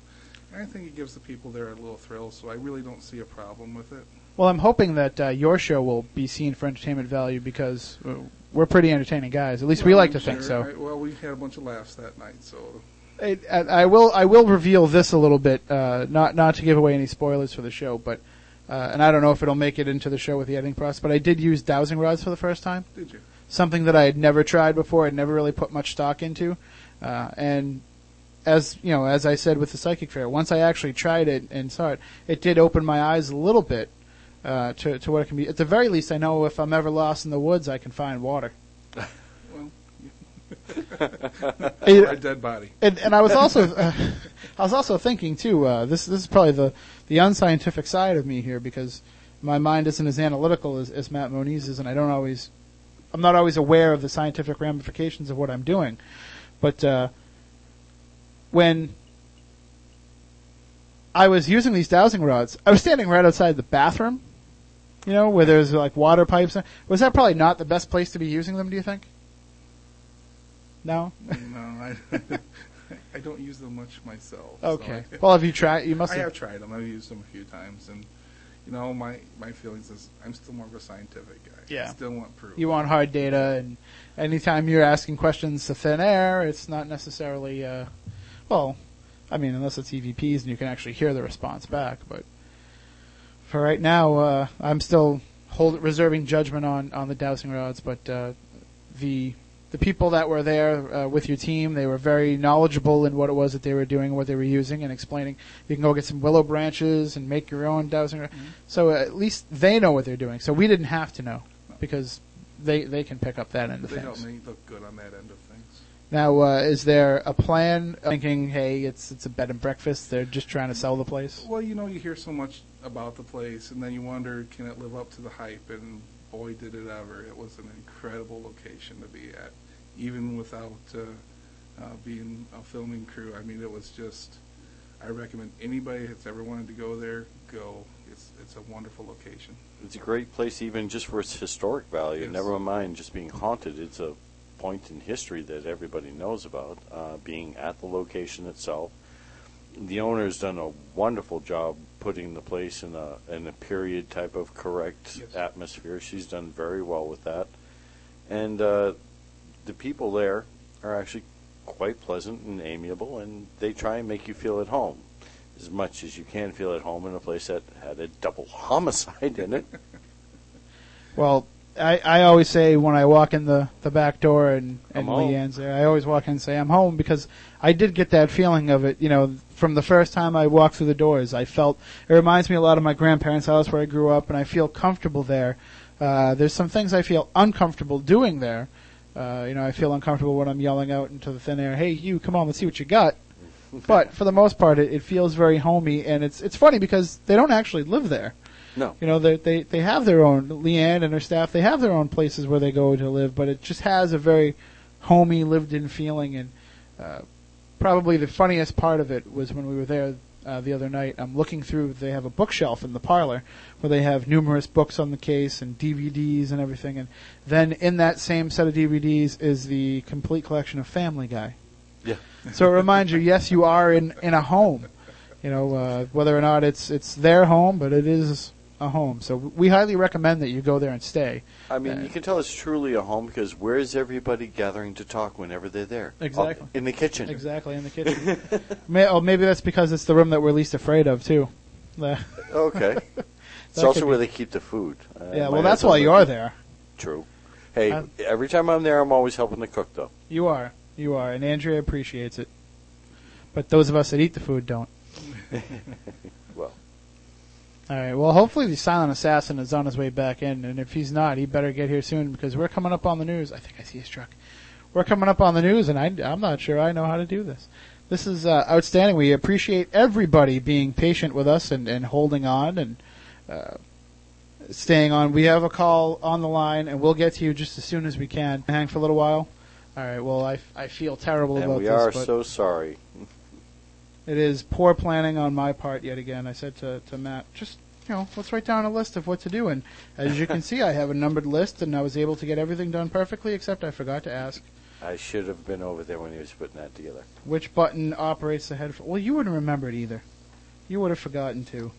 And I think it gives the people there a little thrill, so I really don't see a problem with it. Well, I'm hoping that uh, your show will be seen for entertainment value because uh, we're pretty entertaining guys. At least we Well, like to think so. I- well, we had a bunch of laughs that night, so I, I I will I will reveal this a little bit, uh, not not to give away any spoilers for the show, but uh, and I don't know if it'll make it into the show with the editing process, but I did use dowsing rods for the first time, did you? something that I had never tried before, I'd never really put much stock into, uh, and as you know, as I said with the psychic fair, once I actually tried it and saw it, it did open my eyes a little bit uh, to to what it can be. At the very least, I know if I'm ever lost in the woods, I can find water. A dead body. and, and I was also uh, I was also thinking too. Uh, this this is probably the the unscientific side of me here because my mind isn't as analytical as, as Matt Moniz is, and I don't always I'm not always aware of the scientific ramifications of what I'm doing. But uh, when I was using these dowsing rods, I was standing right outside the bathroom. You know, where there's like water pipes. Was that probably not the best place to be using them? Do you think? No. No, I, I don't use them much myself. so Okay. I- Well, have you tried? You must I have. have tried them. I've used them a few times, and you know, my my feelings is I'm still more of a scientific guy. Yeah. I still want proof. You want hard data, and anytime you're asking questions to thin air, it's not necessarily. Uh, well, I mean, unless it's EVPs and you can actually hear the response back. But for right now, uh, I'm still hold, reserving judgment on on the dowsing rods. But uh, the the people that were there uh, with your team, they were very knowledgeable in what it was that they were doing, what they were using, and explaining. You can go get some willow branches and make your own dowsing. rod. So at least they know what they're doing. So we didn't have to know because they they can pick up that end of They help things. me look good on that end of things. Now, uh, is there a plan? Thinking, hey, it's it's a bed and breakfast. They're just trying to sell the place. Well, you know, you hear so much about the place, and then you wonder, can it live up to the hype? And boy, did it ever! It was an incredible location to be at, even without uh, uh, being a filming crew. I mean, it was just. I recommend anybody that's ever wanted to go there, go. It's it's a wonderful location. It's a great place, even just for its historic value. Yes. Never mind just being haunted. It's a point in history that everybody knows about. Uh, being at the location itself, the owner has done a wonderful job putting the place in a in a period type of correct Yes. atmosphere. She's done very well with that, and uh, the people there are actually quite pleasant and amiable, and they try and make you feel at home as much as you can feel at home in a place that had a double homicide in it. Well, I, I always say when I walk in the, the back door and, and. Leanne's there, I always walk in and say I'm home because I did get that feeling of it, you know, from the first time I walked through the doors. I felt, it reminds me a lot of my grandparents' house where I grew up and I feel comfortable there. Uh, there's some things I feel uncomfortable doing there. Uh, you know, I feel uncomfortable when I'm yelling out into the thin air, hey, you, come on, let's see what you got. But for the most part, it, it feels very homey, and it's it's funny because they don't actually live there. No. You know, they they they have their own Leanne and her staff. They have their own places where they go to live, but it just has a very homey, lived-in feeling. And uh, probably the funniest part of it was when we were there uh, the other night. I'm looking through. They have a bookshelf in the parlor where they have numerous books on the case and DVDs and everything. And then in that same set of DVDs is the complete collection of Family Guy. Yeah. So it reminds you, yes, you are in in a home. You know, uh, whether or not it's it's their home, but it is a home. So we highly recommend that you go there and stay. I mean, Uh, you can tell it's truly a home because where is everybody gathering to talk whenever they're there? Exactly. In the kitchen. Exactly in the kitchen. May, oh, maybe that's because it's the room that we're least afraid of too. Okay. it's also could where they keep the food. Uh, yeah, well, that's why you're there. there. True. Hey, I'm- every time I'm there, I'm always helping to cook, though. You are. You are, and Andrea appreciates it. But those of us that eat the food don't. All right. Well, hopefully the silent assassin is on his way back in, and if he's not, he better get here soon because we're coming up on the news. I think I see his truck. We're coming up on the news, and I, I'm not sure I know how to do this. This is uh, outstanding. We appreciate everybody being patient with us and, and holding on and uh, staying on. We have a call on the line, and we'll get to you just as soon as we can. Hang for a little while. All right. Well, I, I feel terrible and about we this, are but so sorry. It is poor planning on my part yet again. I said to, to Matt, just, you know, let's write down a list of what to do. And as you can see, I have a numbered list, and I was able to get everything done perfectly, except I forgot to ask I should have been over there when he was putting that together. which button operates the headphone. Well, you wouldn't remember it either. You would have forgotten to.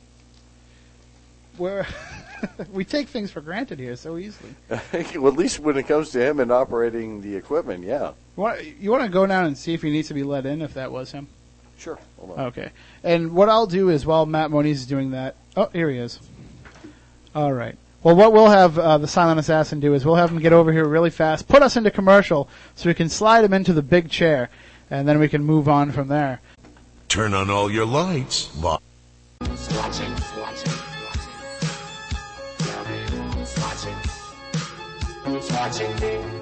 Where we take things for granted here so easily. well, at least when it comes to him and operating the equipment, yeah. You want, you want to go down and see if he needs to be let in, if that was him? Sure. Hold on. Okay. And what I'll do is while Matt Moniz is doing that, oh, here he is. All right. Well, what we'll have uh, the silent assassin do is we'll have him get over here really fast, put us into commercial, so we can slide him into the big chair, and then we can move on from there. Turn on all your lights. Bob. Watching, watching, watching. Tell me who's watching. Who's watching me?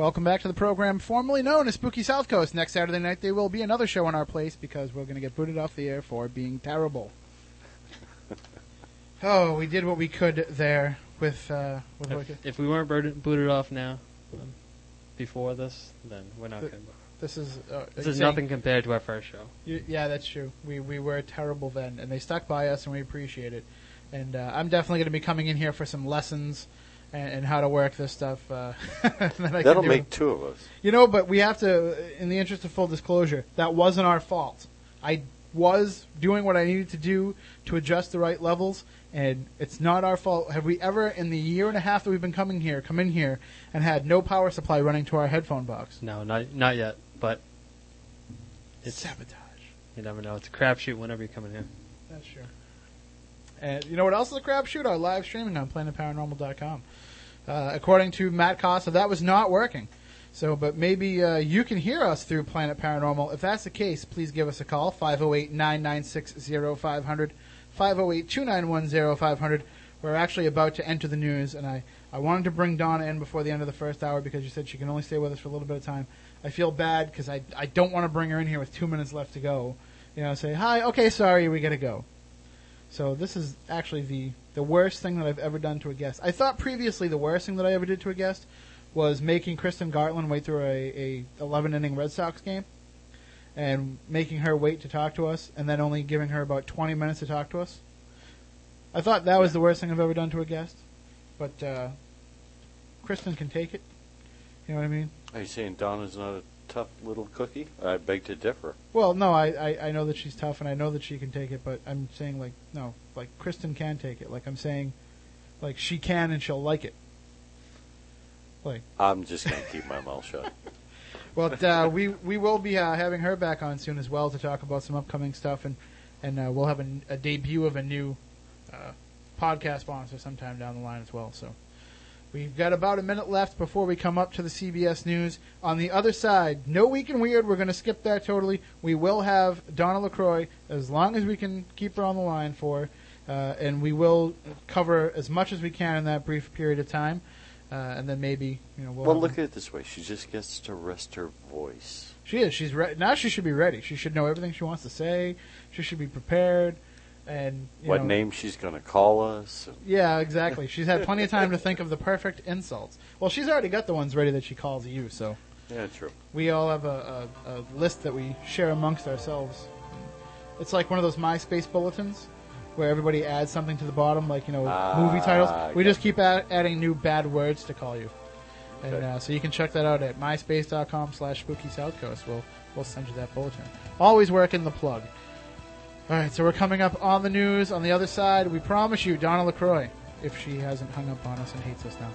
Welcome back to the program formerly known as Spooky South Coast. Next Saturday night there will be another show in our place because we're going to get booted off the air for being terrible. oh, we did what we could there with uh, with what we could. If, if we weren't booted, booted off now, um, before this, then we're not The- going to. This is uh, This is nothing compared to our first show. Y- Yeah, that's true. We we were terrible then, and they stuck by us, and we appreciate it. And uh, I'm definitely going to be coming in here for some lessons and, and how to work this stuff. Uh, that I That'll do. make two of us. You know, but we have to, in the interest of full disclosure, that wasn't our fault. I was doing what I needed to do to adjust the right levels, and it's not our fault. Have we ever, in the year and a half that we've been coming here, come in here and had no power supply running to our headphone box? No, not not yet. But it's sabotage. you never know. It's a crapshoot whenever you come in here. That's true. And you know what else is a crapshoot? Our live streaming on planetparanormal.com. Uh, according to Matt Costa, that was not working. So, but maybe uh, you can hear us through Planet Paranormal. If that's the case, please give us a call 508 996 0500, 508 291 0500. We're actually about to enter the news, and I, I wanted to bring Donna in before the end of the first hour because you said she can only stay with us for a little bit of time. I feel bad because I, I don't want to bring her in here with two minutes left to go. You know, say, hi, okay, sorry, we gotta go. So this is actually the, the worst thing that I've ever done to a guest. I thought previously the worst thing that I ever did to a guest was making Kristen Gartland wait through a, a 11 inning Red Sox game and making her wait to talk to us and then only giving her about 20 minutes to talk to us. I thought that was the worst thing I've ever done to a guest. But uh, Kristen can take it. You know what I mean? Are you saying Donna's not a tough little cookie? I beg to differ. Well, no, I, I, I know that she's tough and I know that she can take it, but I'm saying like no, like Kristen can take it. Like I'm saying, like she can and she'll like it. Like, I'm just going to keep my mouth shut. well, uh, we we will be uh, having her back on soon as well to talk about some upcoming stuff and and uh, we'll have a, a debut of a new uh, podcast sponsor sometime down the line as well. So. We've got about a minute left before we come up to the CBS News. On the other side, no Week in Weird. We're going to skip that totally. We will have Donna LaCroix as long as we can keep her on the line for, uh, and we will cover as much as we can in that brief period of time. uh, and then maybe you know we'll. Well, look at it this way: she just gets to rest her voice. She is. She's re- now. She should be ready. She should know everything she wants to say. She should be prepared. And you What know, name she's going to call us? Yeah, exactly. She's had plenty of time to think of the perfect insults. Well, she's already got the ones ready that she calls you. So Yeah, true. we all have a, a, a list that we share amongst ourselves. It's like one of those MySpace bulletins where everybody adds something to the bottom, like you know Ah, movie titles. We got just keep add, adding new bad words to call you. And Okay. uh, so you can check that out at myspace.com slash spooky south coast. We'll, we'll send you that bulletin. Always working the plug. All right, so we're coming up on the news. On the other side, we promise you Donna LaCroix, if she hasn't hung up on us and hates us now.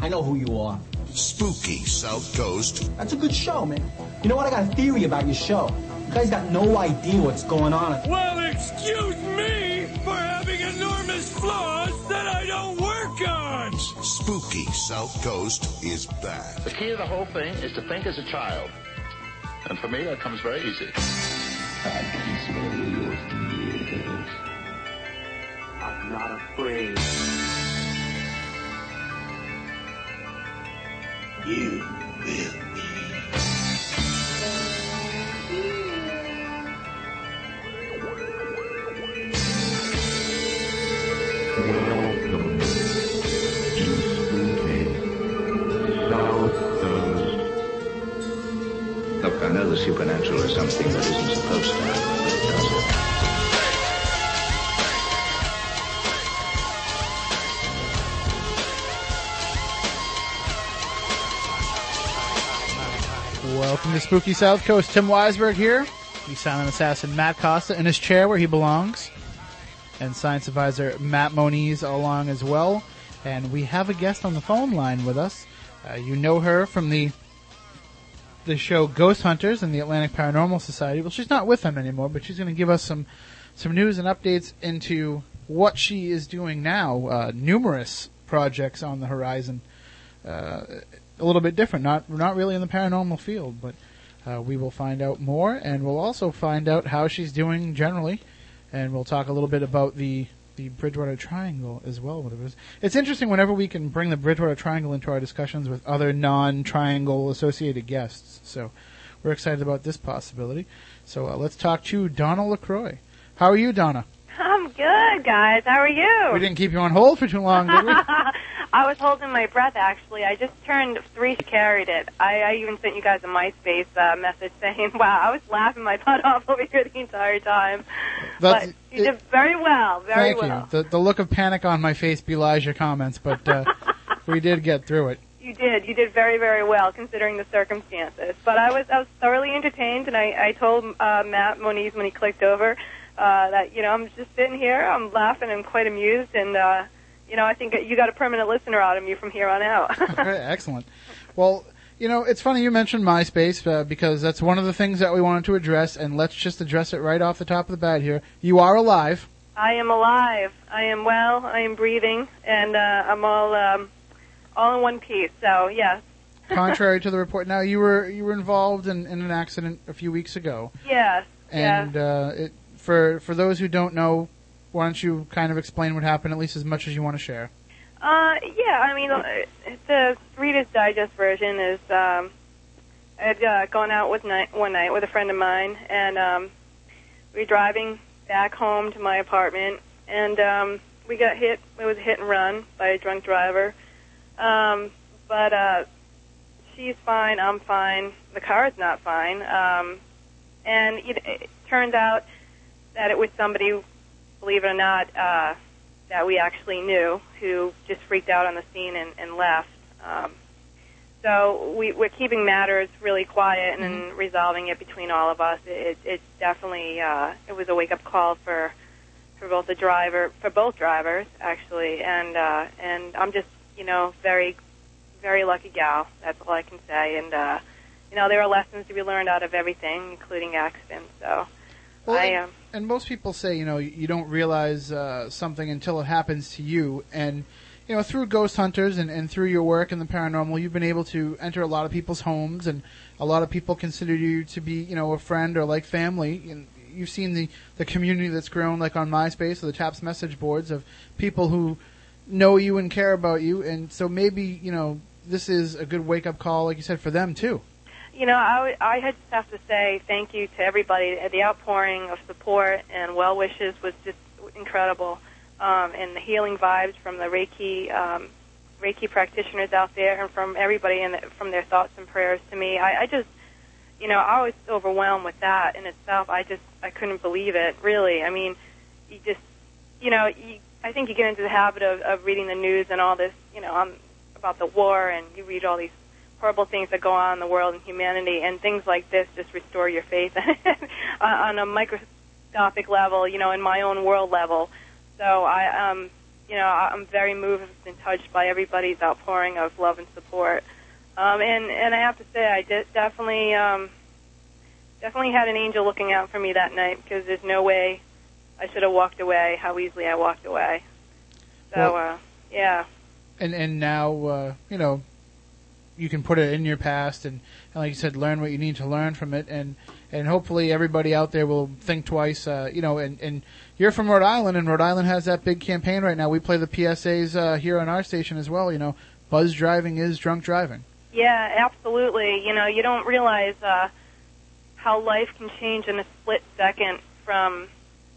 I know who you are. Spooky South Coast. That's a good show, man. You know what? I got a theory about your show. You guys got no idea what's going on. Well, excuse me for having enormous flaws that I don't work on. Spooky South Coast is back. The key to the whole thing is to think as a child. And for me, that comes very easy. I'm not afraid. You will the supernatural is something that isn't supposed to happen, but it does. Welcome to Spooky South Coast. Tim Weisberg here. The silent assassin Matt Costa in his chair where he belongs. And science advisor Matt Moniz along as well. And we have a guest on the phone line with us. Uh, you know her from the the show Ghost Hunters and the Atlantic Paranormal Society. Well, she's not with them anymore, but she's going to give us some some news and updates into what she is doing now. Uh, numerous projects on the horizon. Uh, a little bit different. Not not really in the paranormal field, but uh, we will find out more, and we'll also find out how she's doing generally, and we'll talk a little bit about the the Bridgewater Triangle as well. It's interesting whenever we can bring the Bridgewater Triangle into our discussions with other non-triangle associated guests. So we're excited about this possibility. So uh, let's talk to Donna LaCroix. How are you, Donna? I'm good, guys. How are you? We didn't keep you on hold for too long, did we? I was holding my breath, actually. I just turned three, carried it. I, I even sent you guys a MySpace uh, message saying, wow, I was laughing my butt off over here the entire time. That's- but you did very well, very Thank well. you. The, the look of panic on my face belies your comments, but uh, we did get through it. You did. You did very, very well considering the circumstances. But I was, I was thoroughly entertained, and I, I told uh, Matt Moniz when he clicked over uh, that you know I'm just sitting here, I'm laughing I'm quite amused, and uh, you know I think you got a permanent listener out of me from here on out. Okay, excellent. Well, you know, it's funny you mentioned MySpace uh, because that's one of the things that we wanted to address, and let's just address it right off the top of the bat here. You are alive. I am alive. I am well. I am breathing, and uh, I'm all um, all in one piece. So yes, Contrary to the report, now you were you were involved in, in an accident a few weeks ago, yes, and uh, it, for for those who don't know, why don't you kind of explain what happened, at least as much as you want to share? Uh, yeah, I mean, uh, the Reader's Digest version is um, I had uh, gone out with night, one night with a friend of mine, and um, we were driving back home to my apartment, and um, we got hit. It was a hit and run by a drunk driver. Um, but uh, she's fine. I'm fine. The car is not fine. Um, and it, it out that it was somebody, believe it or not, uh, that we actually knew who just freaked out on the scene and, and left. Um, so we, we're keeping matters really quiet and resolving it between all of us. It, it definitely uh, it was a wake up call for for both the driver for both drivers actually, and uh, and I'm just you know very very lucky gal. That's all I can say. And uh, you know there are lessons to be learned out of everything, including accidents. So Well, I am. and most people say, you know, you don't realize uh, something until it happens to you. And, you know, through Ghost Hunters and, and through your work in the paranormal, you've been able to enter a lot of people's homes, and a lot of people consider you to be, you know, a friend or like family. And you've seen the, the community that's grown, like on MySpace or the TAPS message boards of people who know you and care about you, and so maybe you know this is a good wake up call, like you said, for them too. You know, I, I just have to say thank you to everybody. The outpouring of support and well wishes was just incredible, um, and the healing vibes from the Reiki um, Reiki practitioners out there, and from everybody, and from their thoughts and prayers to me. I, I just, you know, I was overwhelmed with that in itself. I just, I couldn't believe it. Really, I mean, you just, you know, you, I think you get into the habit of, of reading the news and all this, you know, um, about the war, and you read all these horrible things that go on in the world and humanity, and things like this just restore your faith on a microscopic level, you know, in my own world level. So I, um, you know, I'm very moved and touched by everybody's outpouring of love and support. Um, and and I have to say, I did definitely, um, definitely had an angel looking out for me that night because there's no way I should have walked away. How easily I walked away. So Well- uh, yeah. and and now uh, you know you can put it in your past and, and like you said learn what you need to learn from it and and hopefully everybody out there will think twice uh, you know and and you're from Rhode Island and Rhode Island has that big campaign right now we play the PSAs uh, here on our station as well you know buzz driving is drunk driving Yeah, absolutely. You know, you don't realize uh, how life can change in a split second from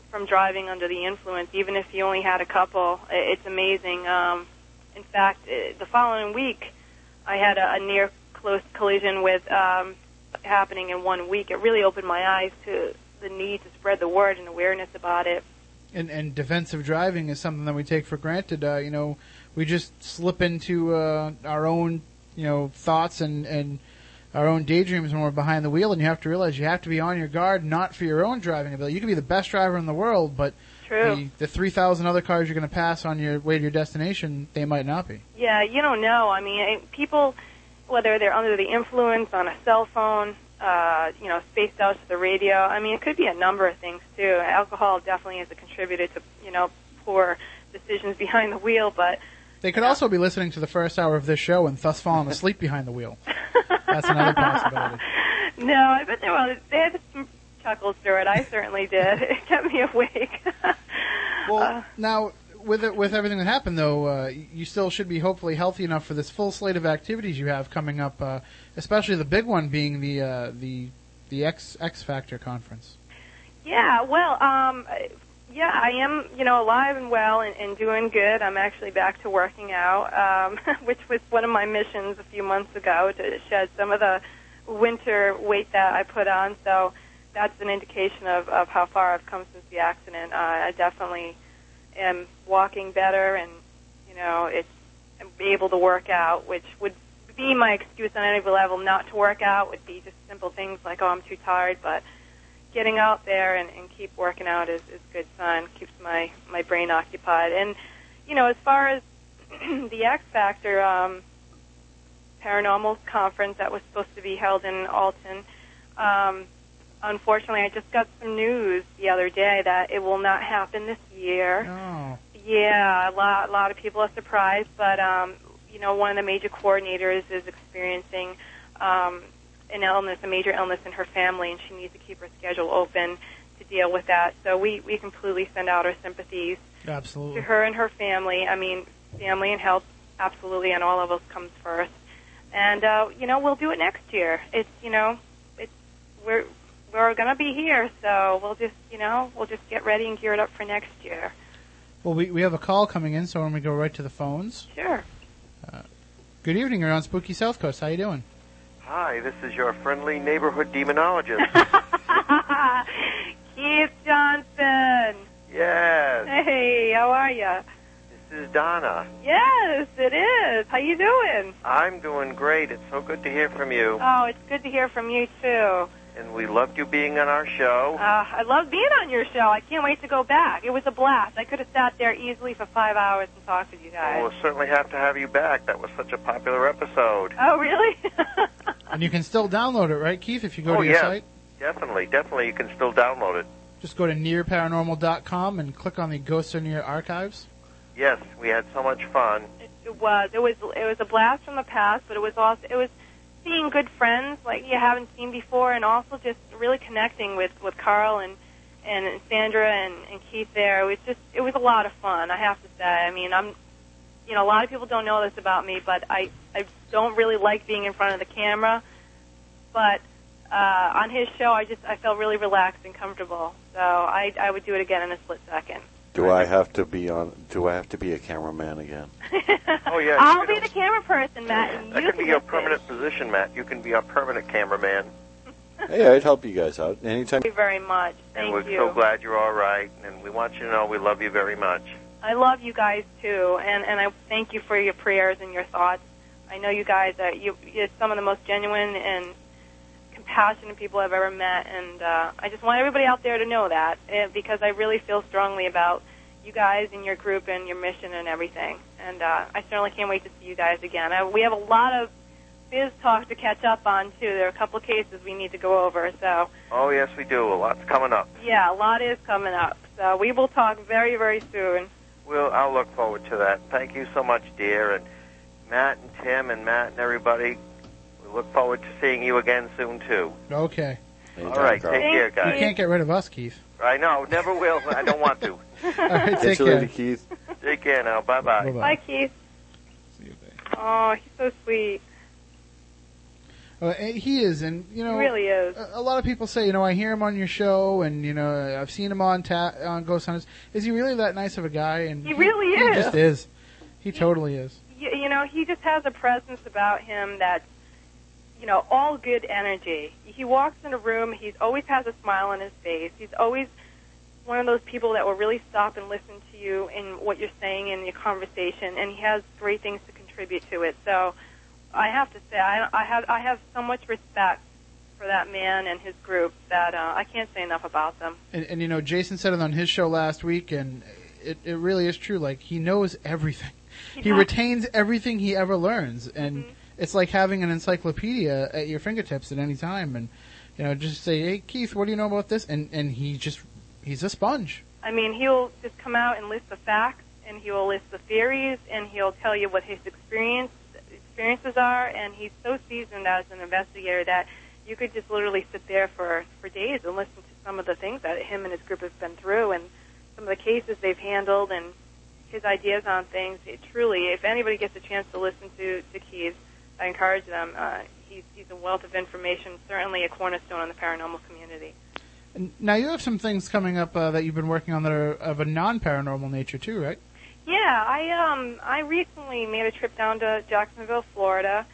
from driving under the influence, even if you only had a couple. It's amazing. Um, in fact, eh, the following week, I had a, a near close collision with um, happening in one week. It really opened my eyes to the need to spread the word and awareness about it. and and defensive driving is something that we take for granted. Uh, you know, we just slip into uh, our own you know thoughts and and our own daydreams when we're behind the wheel, and you have to realize you have to be on your guard, not for your own driving ability. You can be the best driver in the world, but True. the, the three thousand other cars you're going to pass on your way to your destination, they might not be. Yeah, you don't know. I mean, people, whether they're under the influence on a cell phone, uh, you know, spaced out to the radio. I mean, it could be a number of things too. Alcohol definitely is a contributor to you know poor decisions behind the wheel, but They could also be listening to the first hour of this show and thus falling asleep behind the wheel. That's another possibility. no, I bet they well, they had some chuckles through it. I certainly did. It kept me awake. Well, now with it, with everything that happened, though, uh, you still should be hopefully healthy enough for this full slate of activities you have coming up. Uh, especially the big one being the uh, the the X X Factor conference. Yeah, well, um, yeah, I am, you know, alive and well and, and doing good. I'm actually back to working out, um, which was one of my missions a few months ago to shed some of the winter weight that I put on. So that's an indication of, of how far I've come since the accident. Uh, I definitely am walking better, and you know, it's I'm able to work out, which would be my excuse on any level not to work out would be just simple things like, oh, I'm too tired, but getting out there and, and keep working out is, is good fun. Keeps my my brain occupied. And you know, as far as the X Factor um, paranormal conference that was supposed to be held in Alton, um, unfortunately, I just got some news the other day that it will not happen this year. Oh. Yeah, a lot, a lot of people are surprised, but um, you know, one of the major coordinators is experiencing um, an illness, a major illness in her family, and she needs to keep her schedule open to deal with that. So we we completely send out our sympathies Absolutely. to her and her family. I mean, family and health absolutely on all levels comes first. And uh, you know, we'll do it next year. It's you know, it's we're we're gonna be here, so we'll just you know we'll just get ready and gear it up for next year. Well, we we have a call coming in, so when we go right to the phones. Sure. Uh, good evening. You're on Spooky South Coast. How you doing? Hi, this is your friendly neighborhood demonologist. Keith Johnson. yes, Hey, how are you? this is Donna. Yes, it is. How you doing? I'm doing great. It's so good to hear from you. Oh, it's good to hear from you too. And we loved you being on our show. Uh, I love being on your show. I can't wait to go back. It was a blast. I could have sat there easily for five hours and talked with you guys. We'll certainly have to have you back. That was such a popular episode. Oh, really? And you can still download it, right, Keith? If you go oh, to your yeah. site, Definitely, definitely. You can still download it. just go to nearparanormal.com and click on the Ghosts Are Near archives. Yes, we had so much fun. It was. It was. It was a blast from the past, but it was also. It was seeing good friends like you haven't seen before, and also just really connecting with with Carl and and Sandra and, and Keith. There, it was just. It was a lot of fun. I have to say. I mean, I'm you know, a lot of people don't know this about me, but I I don't really like being in front of the camera. But uh, on his show, I just I felt really relaxed and comfortable. So I I would do it again in a split second. Do I have to be on? Do I have to be a cameraman again? Oh yeah. I'll be can- the camera person, Matt, and that you can be can your just permanent position, Matt. You can be our permanent cameraman. hey, I'd help you guys out anytime. Thank you very much. Thank and we're you. so glad you're all right. And we want you to know we love you very much. I love you guys too, and and I thank you for your prayers and your thoughts. I know you guys are you you're some of the most genuine and compassionate people I've ever met, and uh, I just want everybody out there to know that eh, because I really feel strongly about you guys and your group and your mission and everything. And uh, I certainly can't wait to see you guys again. Uh, we have a lot of biz talk to catch up on too. There are a couple of cases we need to go over, so. Oh yes, we do. A lot's coming up. Yeah, a lot is coming up. So we will talk very, very soon. Well, I'll look forward to that. Thank you so much, dear, and Matt and Tim and Matt and everybody. We look forward to seeing you again soon too. Okay. All right, take care, guys. You can't get rid of us, Keith. I know, never will. I don't want to. All right, Catch take you later, care. Keith. Take care now. Bye bye. Bye-bye. Bye, Keith. Oh, he's so sweet. Uh, he is, and you know, He really is. A, a lot of people say, you know, I hear him on your show, and you know, I've seen him on ta- on Ghost Hunters. Is he really that nice of a guy? And He really is. He is. just is. He totally is. you, you know, he just has a presence about him that's, you know, all good energy. He walks in a room, he always has a smile on his face. He's always one of those people that will really stop and listen to you and what you're saying in your conversation, and he has great things to contribute to it. So, I have to say, I, I have I have so much respect for that man and his group that uh, I can't say enough about them. And, and you know, Jason said it on his show last week, and it, it really is true. Like he knows everything. He He retains everything he ever learns, and Mm-hmm. It's like having an encyclopedia at your fingertips at any time. And you know, just say, "Hey, Keith, what do you know about this?" And and he just he's a sponge. I mean, he'll just come out and list the facts, and he will list the theories, and he'll tell you what his experience experiences are, and he's so seasoned as an investigator that you could just literally sit there for for days and listen to some of the things that him and his group have been through, and some of the cases they've handled, and his ideas on things. It truly, if anybody gets a chance to listen to to Keith, I encourage them. Uh, he's he's a wealth of information, certainly a cornerstone in the paranormal community. Now you have some things coming up uh, that you've been working on that are of a non-paranormal nature too, right? Yeah, I um I recently made a trip down to Jacksonville, Florida,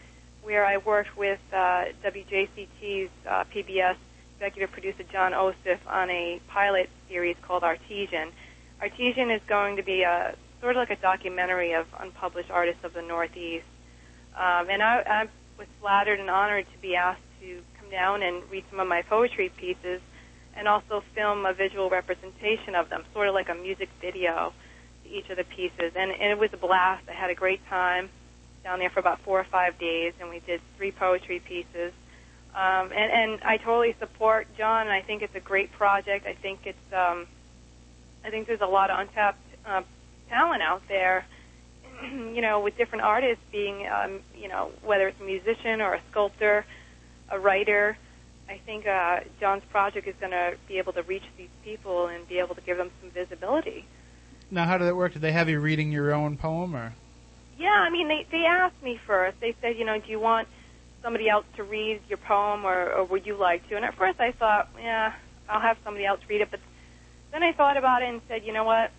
where I worked with uh, WJCT's uh, PBS executive producer John Osif on a pilot series called Artesian. Artesian is going to be a sort of like a documentary of unpublished artists of the Northeast, um, and I, I was flattered and honored to be asked to come down and read some of my poetry pieces, and also film a visual representation of them, sort of like a music video to each of the pieces, and, and it was a blast. I had a great time down there for about four or five days, and we did three poetry pieces. Um, and, and I totally support John. And I think it's a great project. I think it's, um, I think there's a lot of untapped uh, talent out there. you know, with different artists being, um, you know, whether it's a musician or a sculptor, a writer. I think uh, John's project is going to be able to reach these people and be able to give them some visibility. Now, how did it work? Did they have you reading your own poem, or Yeah, I mean, they they asked me first. They said, you know, do you want somebody else to read your poem, or, or would you like to? And at first, I thought, yeah, I'll have somebody else read it. But then I thought about it and said, you know what,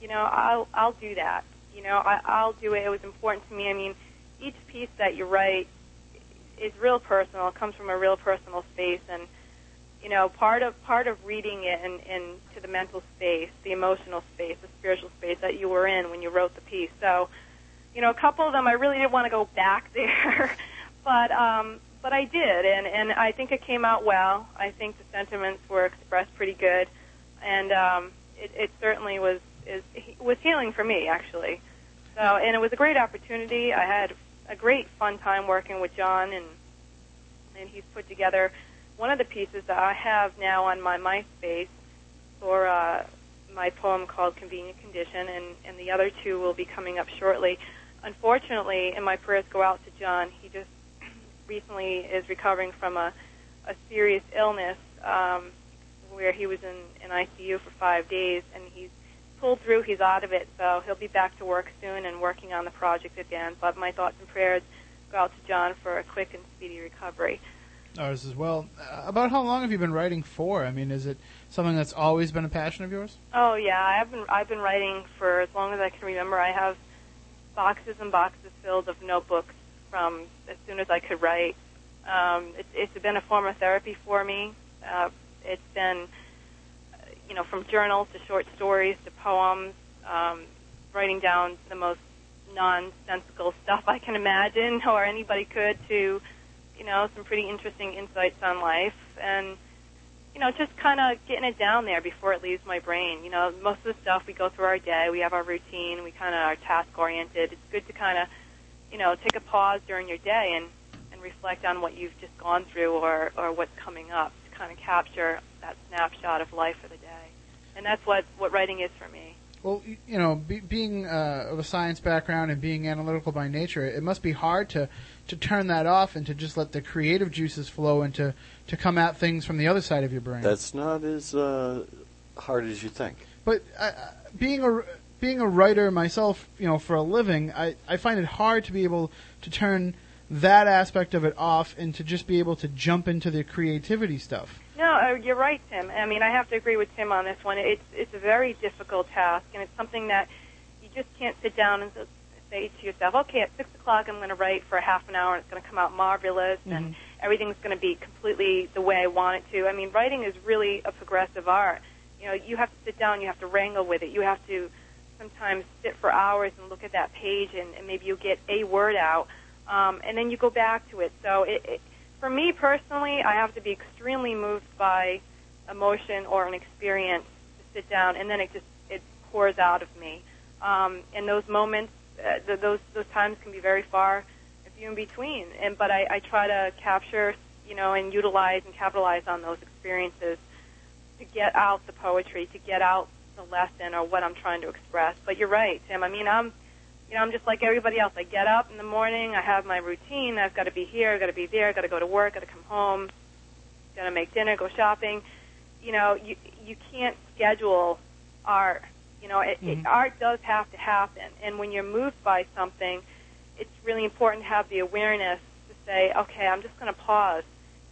you know, I'll I'll do that. You know, I, I'll do it. It was important to me. I mean, each piece that you write is real personal. It comes from a real personal space, and you know, part of part of reading it and in, to the mental space, the emotional space, the spiritual space that you were in when you wrote the piece. So, you know, a couple of them I really didn't want to go back there, but um, but I did, and and I think it came out well. I think the sentiments were expressed pretty good, and um, it, it certainly was is was healing for me actually. So, and it was a great opportunity. I had a great fun time working with John, and and he's put together one of the pieces that I have now on my MySpace for uh, my poem called Convenient Condition, and, and the other two will be coming up shortly. Unfortunately, and my prayers go out to John, he just recently is recovering from a, a serious illness um, where he was in, in ICU for five days, and he's pulled through. He's out of it, so he'll be back to work soon and working on the project again. But my thoughts and prayers go out to John for a quick and speedy recovery. Ours as well. Uh, about how long have you been writing for? I mean, is it something that's always been a passion of yours? Oh yeah, I've been I've been writing for as long as I can remember. I have boxes and boxes filled of notebooks from as soon as I could write. Um, it, it's been a form of therapy for me. Uh, it's been, you know, from journals to short stories to poems, um, writing down the most nonsensical stuff I can imagine, or anybody could, to, you know, some pretty interesting insights on life, and you know, just kind of getting it down there before it leaves my brain. You know, most of the stuff we go through our day, we have our routine, we kind of are task oriented. It's good to kind of, you know, take a pause during your day and and reflect on what you've just gone through or or what's coming up to kind of capture that snapshot of life for the day. And that's what what writing is for me. Well, you know, be, being uh, of a science background and being analytical by nature, it must be hard to to turn that off and to just let the creative juices flow and to to come at things from the other side of your brain. That's not as uh, hard as you think. But uh, being a being a writer myself, you know, for a living, I I find it hard to be able to turn that aspect of it off and to just be able to jump into the creativity stuff. No, uh, you're right, Tim. I mean, I have to agree with Tim on this one. It's it's a very difficult task, and it's something that you just can't sit down and say to yourself, "Okay, at six o'clock, I'm going to write for a half an hour, and it's going to come out marvelous, and everything's going to be completely the way I want it to." I mean, writing is really a progressive art. You know, you have to sit down, you have to wrangle with it, you have to sometimes sit for hours and look at that page, and, and maybe you get a word out, um, and then you go back to it. So, it, it, for me personally, I have to be extremely moved by emotion or an experience to sit down, and then it just it pours out of me. Um, and those moments, uh, th- those those times can be very far and few in between. And but I, I try to capture, you know, and utilize and capitalize on those experiences to get out the poetry, to get out the lesson or what I'm trying to express. But you're right, Tim. I mean, I'm, you know, I'm just like everybody else. I get up in the morning, I have my routine. I've got to be here, I've got to be there, I've got to go to work, I've got to come home, got to make dinner, go shopping. You know, you you can't schedule art. You know, it, it, mm-hmm. art does have to happen. And when you're moved by something, it's really important to have the awareness to say, okay, I'm just going to pause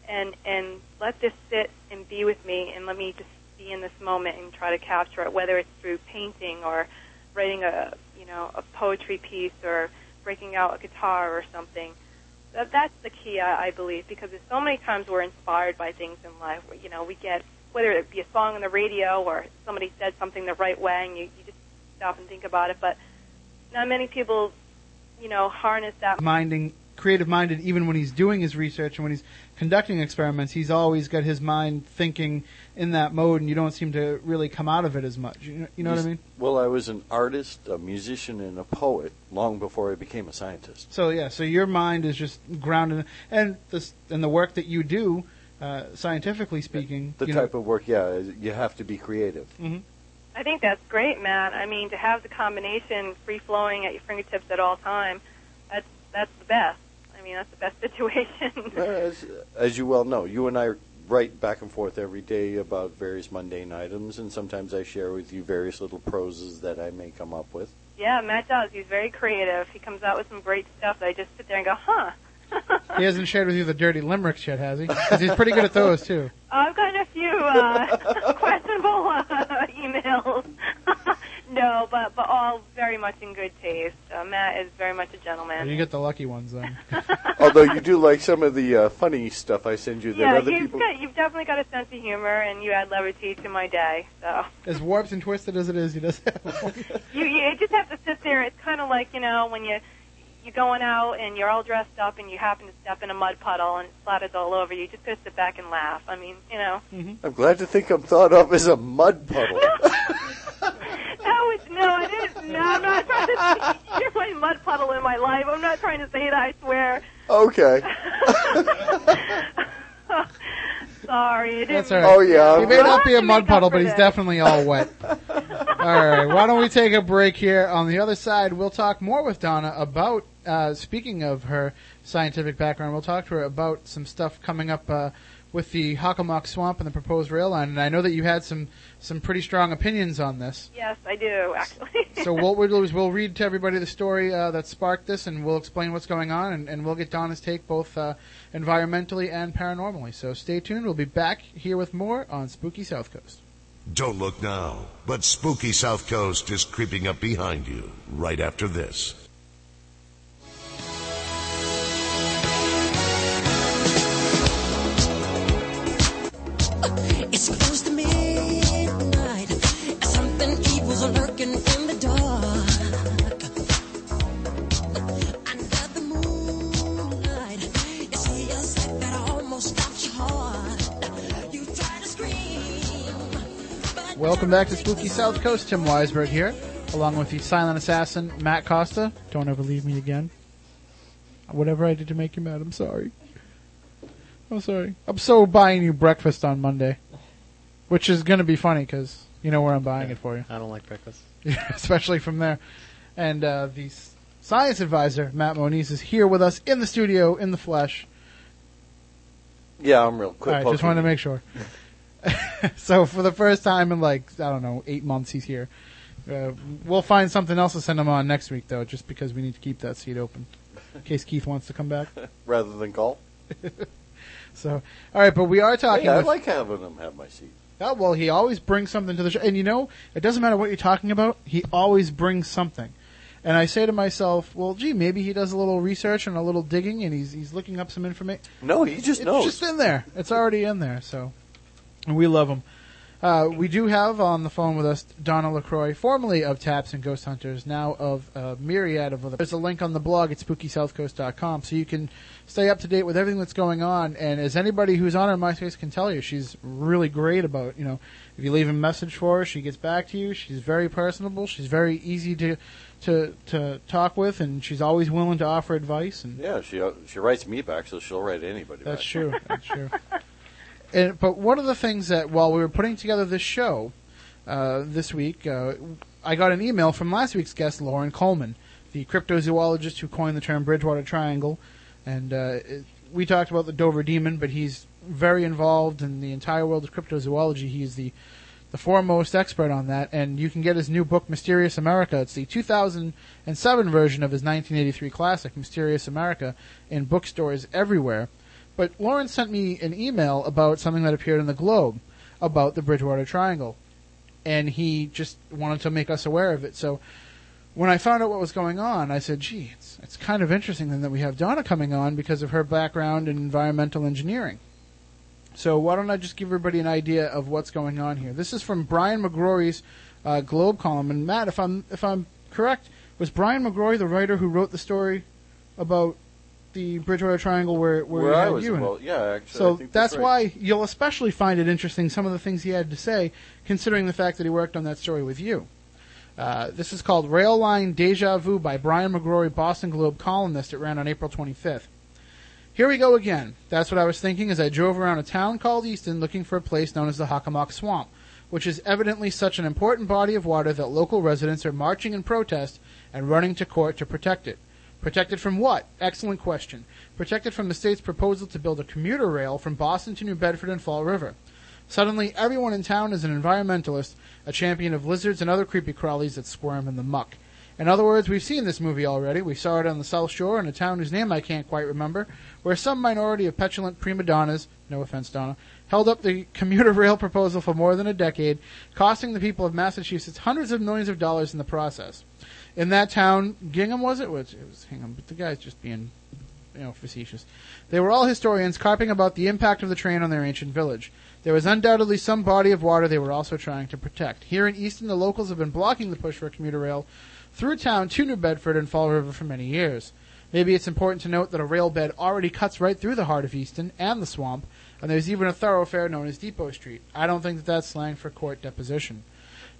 and and let this sit and be with me, and let me just be in this moment and try to capture it, whether it's through painting or writing a you know a poetry piece or breaking out a guitar or something. That, that's the key, I, I believe, because there's so many times we're inspired by things in life. Where, you know, we get whether it be a song on the radio or somebody said something the right way, and you, you just stop and think about it. But not many people, you know, harness that. minding creative minded even when he's doing his research and when he's conducting experiments he's always got his mind thinking in that mode and you don't seem to really come out of it as much you know, you know what i mean Well, I was an artist, a musician, and a poet long before I became a scientist. so yeah so your mind is just grounded and this and the work that you do uh, scientifically speaking The you type of work, yeah, you have to be creative. hmm I think that's great, Matt. I mean, to have the combination free flowing at your fingertips at all time, that's that's the best. I mean, that's the best situation. As, as you well know, you and I write back and forth every day about various mundane items, and sometimes I share with you various little proses that I may come up with. yeah, Matt does. He's very creative. He comes out with some great stuff that I just sit there and go, huh. he hasn't shared with you the dirty limericks yet has he 'Cause he's pretty good at those too I've gotten a few uh, questionable uh, emails. no, but but all very much in good taste. Uh, Matt is very much a gentleman. you get the lucky ones then Although you do like some of the uh, funny stuff I send you that yeah, other you've people. got you've definitely got a sense of humor, and you add levity to my day. So as warped and twisted as it is he does you you just have to sit there. It's kind of like you know when you you're going out and you're all dressed up and you happen to step in a mud puddle and it splatters all over you. You just gotta sit back and laugh. I mean, you know. I'm glad to think I'm thought of as a mud puddle. That was no, it is. No, I'm not trying to. You're my mud puddle in my life. I'm not trying to say that. I swear. okay. Sorry, it That's all right. Oh, yeah. He may not be a to mud make up puddle, for but he's this. definitely all wet. all right. Why don't we take a break here? On the other side, we'll talk more with Donna about uh, speaking of her scientific background, we'll talk to her about some stuff coming up uh, with the Hockomock Swamp and the proposed rail line. And I know that you had some some pretty strong opinions on this. Yes, I do actually. so what we'll do is we'll read to everybody the story uh, that sparked this, and we'll explain what's going on, and, and we'll get Donna's take both uh, environmentally and paranormally. So stay tuned. We'll be back here with more on Spooky South Coast. Don't look now, but spooky South Coast is creeping up behind you right after this. It's close to midnight. Something evil's lurking in the dark. Under the moonlight, it feels like that almost stops your heart. You try to scream. Welcome back to Spooky South Coast. Tim Weisberg here, along with the silent assassin Matt Costa. Don't ever leave me again. Whatever I did to make you mad, I'm sorry. I'm sorry. I'm so buying you breakfast on Monday, which is going to be funny because you know where I'm buying it for you. I don't like breakfast. especially from there. And uh, the s- science advisor Matt Moniz is here with us in the studio in the flesh. Yeah, I'm real quick. All right, just wanted to make sure. so for the first time in like I don't know eight months, he's here. Uh, we'll find something else to send him on next week though, just because we need to keep that seat open in case Keith wants to come back. rather than call. So all right, but we are talking. Hey, I with- like having him have my seat. Oh, well, he always brings something to the show. And you know, it doesn't matter what you're talking about, he always brings something. And I say to myself, well, gee, maybe he does a little research and a little digging and he's, he's looking up some information. No, he just it's knows. just in there. It's already in there, so. And we love him. Uh, we do have on the phone with us Donna LaCroix, formerly of Taps and Ghost Hunters, now of a myriad of other. There's a link on the blog at spookysouthcoast.com so you can stay up to date with everything that's going on. And as anybody who's on her MySpace can tell you, she's really great about, you know, if you leave a message for her, she gets back to you. She's very personable. She's very easy to, to, to talk with, and she's always willing to offer advice. And Yeah, she uh, she writes me back, so she'll write anybody that's back. true. That's true. And, but one of the things that while we were putting together this show uh, this week, uh, I got an email from last week's guest, Loren Coleman, the cryptozoologist who coined the term Bridgewater Triangle, and uh, it, we talked about the Dover Demon, but he's very involved in the entire world of cryptozoology. He's the the foremost expert on that, and you can get his new book, Mysterious America. It's the 2007 version of his 1983 classic, Mysterious America, in bookstores everywhere. But Loren sent me an email about something that appeared in the Globe about the Bridgewater Triangle, and he just wanted to make us aware of it. So when I found out what was going on, I said, "Gee, it's it's kind of interesting then that we have Donna coming on because of her background in environmental engineering." So why don't I just give everybody an idea of what's going on here? This is from Brian McGrory's uh, Globe column, and Matt, if I'm if I'm correct, was Brian McGrory the writer who wrote the story about the Bridgewater Triangle where where, Where he I was you it? Yeah, actually, So I think that's that's right. why you'll especially find it interesting some of the things he had to say, considering the fact that he worked on that story with you. Uh, this is called Rail Line Deja Vu by Brian McGrory, Boston Globe columnist. It ran on April 25th. Here we go again. That's what I was thinking as I drove around a town called Easton looking for a place known as the Hockomock Swamp, which is evidently such an important body of water that local residents are marching in protest and running to court to protect it. Protected from what? Excellent question. Protected from the state's proposal to build a commuter rail from Boston to New Bedford and Fall River. Suddenly, everyone in town is an environmentalist, a champion of lizards and other creepy crawlies that squirm in the muck. In other words, we've seen this movie already. We saw it on the South Shore in a town whose name I can't quite remember, where some minority of petulant prima donnas, no offense, Donna, held up the commuter rail proposal for more than a decade, costing the people of Massachusetts hundreds of millions of dollars in the process. In that town, Gingham was it? Was it was Hingham? But the guy's just being, you know, facetious. They were all historians carping about the impact of the train on their ancient village. There was undoubtedly some body of water they were also trying to protect. Here in Easton, the locals have been blocking the push for a commuter rail through town to New Bedford and Fall River for many years. Maybe it's important to note that a rail bed already cuts right through the heart of Easton and the swamp, and there's even a thoroughfare known as Depot Street. I don't think that that's slang for court deposition.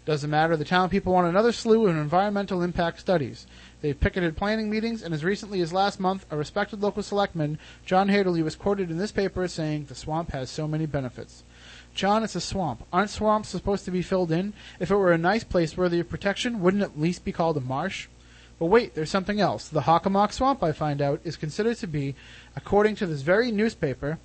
Doesn't matter. The town people want another slew of environmental impact studies. They've picketed planning meetings, and as recently as last month, a respected local selectman, John Haderley, was quoted in this paper as saying, The swamp has so many benefits. John, it's a swamp. Aren't swamps supposed to be filled in? If it were a nice place worthy of protection, wouldn't it at least be called a marsh? But wait, there's something else. The Hockomock Swamp, I find out, is considered to be, according to this very newspaper,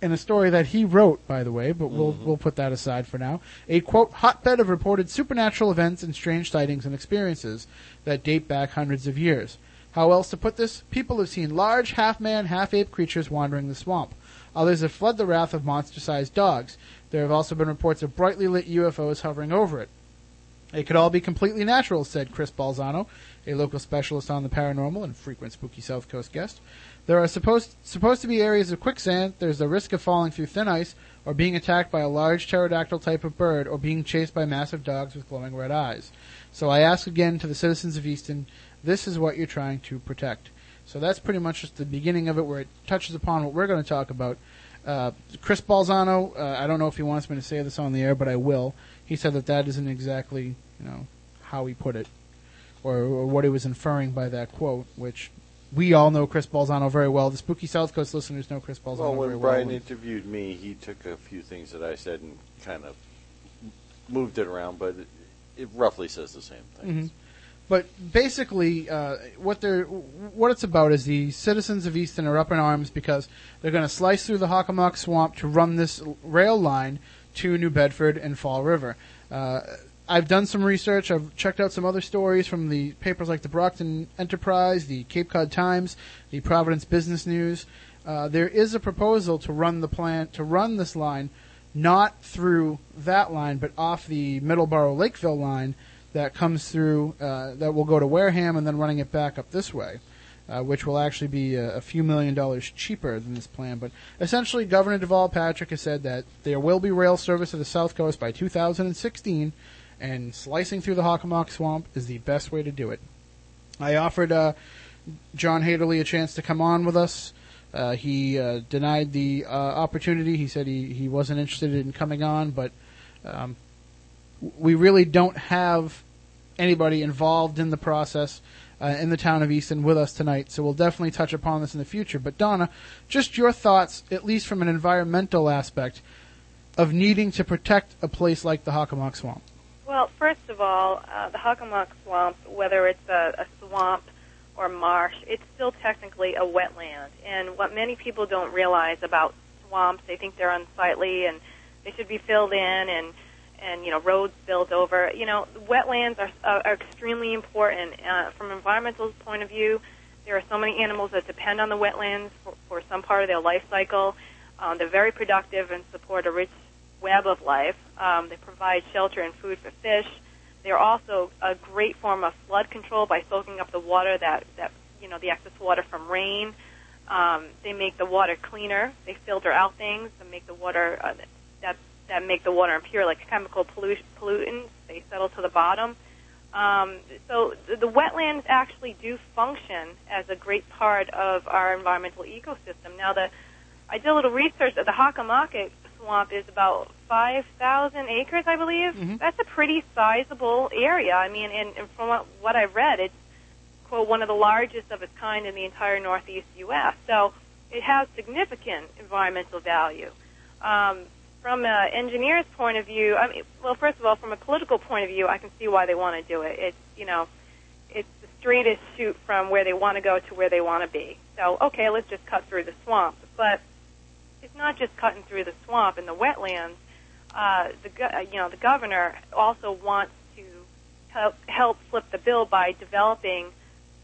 in a story that he wrote, by the way, but we'll mm-hmm. we'll put that aside for now. A quote hotbed of reported supernatural events and strange sightings and experiences that date back hundreds of years. How else to put this? People have seen large half man, half ape creatures wandering the swamp. Others have fled the wrath of monster sized dogs. There have also been reports of brightly lit UFOs hovering over it. It could all be completely natural, said Chris Balzano, a local specialist on the paranormal and frequent spooky South Coast guest. There are supposed supposed to be areas of quicksand. There's the risk of falling through thin ice, or being attacked by a large pterodactyl type of bird, or being chased by massive dogs with glowing red eyes. So I ask again to the citizens of Easton, this is what you're trying to protect. So that's pretty much just the beginning of it, where it touches upon what we're going to talk about. Uh, Chris Balzano, uh, I don't know if he wants me to say this on the air, but I will. He said that that isn't exactly, you know, how he put it, or, or what he was inferring by that quote, which we all know Chris Balzano very well. The Spooky South Coast listeners know Chris Balzano Well, very when. Brian interviewed me, he took a few things that I said and kind of moved it around, but it, it roughly says the same thing. Mhm. But basically, uh, what they're what it's about is the citizens of Easton are up in arms because they're going to slice through the Hockomock Swamp to run this rail line to New Bedford and Fall River. Uh, I've done some research. I've checked out some other stories from the papers like the Brockton Enterprise, the Cape Cod Times, the Providence Business News. Uh, there is a proposal to run the plan to run this line not through that line, but off the Middleborough Lakeville line that comes through, uh, that will go to Wareham and then running it back up this way, uh, which will actually be a, a few million dollars cheaper than this plan. But essentially, Governor Deval Patrick has said that there will be rail service to the South Coast by 2016, and slicing through the Hockomock Swamp is the best way to do it. I offered uh, John Haderley a chance to come on with us. Uh, he uh, denied the uh, opportunity. He said he, he wasn't interested in coming on, but um, we really don't have anybody involved in the process uh, in the town of Easton with us tonight, so we'll definitely touch upon this in the future. But Donna, just your thoughts, at least from an environmental aspect, of needing to protect a place like the Hockomock Swamp. Well, first of all, uh, the Hockomock Swamp, whether it's a, a swamp or marsh, it's still technically a wetland. And what many people don't realize about swamps, they think they're unsightly and they should be filled in and and you know roads built over. You know, wetlands are, are, extremely important uh, from an environmental point of view. There are so many animals that depend on the wetlands for, for some part of their life cycle. Um, they're very productive and support a rich web of life. Um, they provide shelter and food for fish. They're also a great form of flood control by soaking up the water that, that you know, the excess water from rain. Um, they make the water cleaner. They filter out things and make the water uh, that that make the water impure, like chemical pollu- pollutants. They settle to the bottom. Um, so the, the wetlands actually do function as a great part of our environmental ecosystem. Now, the I did a little research. The Hockomock Swamp is about 5,000 acres, I believe. That's a pretty sizable area. I mean, and, and from what, what I've read, it's quote one of the largest of its kind in the entire Northeast U.S. So it has significant environmental value. Um, from an engineer's point of view, I mean, well, first of all, from a political point of view, I can see why they want to do it. It's you know, it's the straightest shoot from where they want to go to where they want to be. So okay, let's just cut through the swamp. But it's not just cutting through the swamp and the wetlands. Uh, the uh, you know the governor also wants to help help flip the bill by developing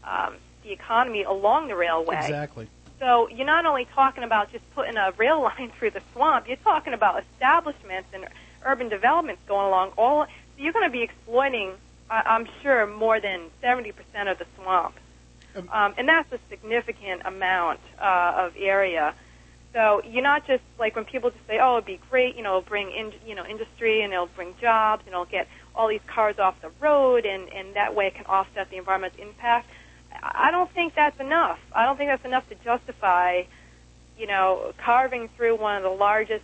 um, the economy along the railway. Exactly. So you're not only talking about just putting a rail line through the swamp, you're talking about establishments and urban developments going along. All so you're going to be exploiting, I'm sure, more than 70% of the swamp, um, and that's a significant amount uh, of area. So you're not just like when people just say, "Oh, it'd be great," you know, it'll bring in, you know, industry and it'll bring jobs and it'll get all these cars off the road, and and that way it can offset the environmental impact. I don't think that's enough. I don't think that's enough to justify, you know, carving through one of the largest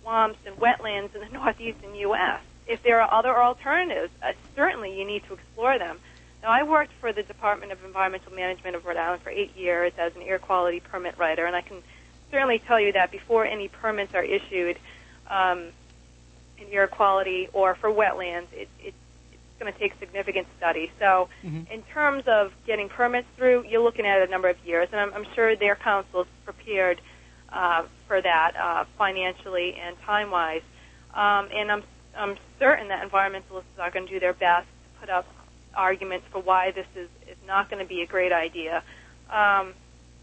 swamps and wetlands in the northeastern U.S. If there are other alternatives, uh, certainly you need to explore them. Now, I worked for the Department of Environmental Management of Rhode Island for eight years as an air quality permit writer, and I can certainly tell you that before any permits are issued um, in air quality or for wetlands, it, it, going to take significant study. So, Mhm. in terms of getting permits through, you're looking at a number of years, and I'm, I'm sure their council is prepared uh, for that uh, financially and time-wise. Um, and I'm I'm certain that environmentalists are going to do their best to put up arguments for why this is is not going to be a great idea. Um,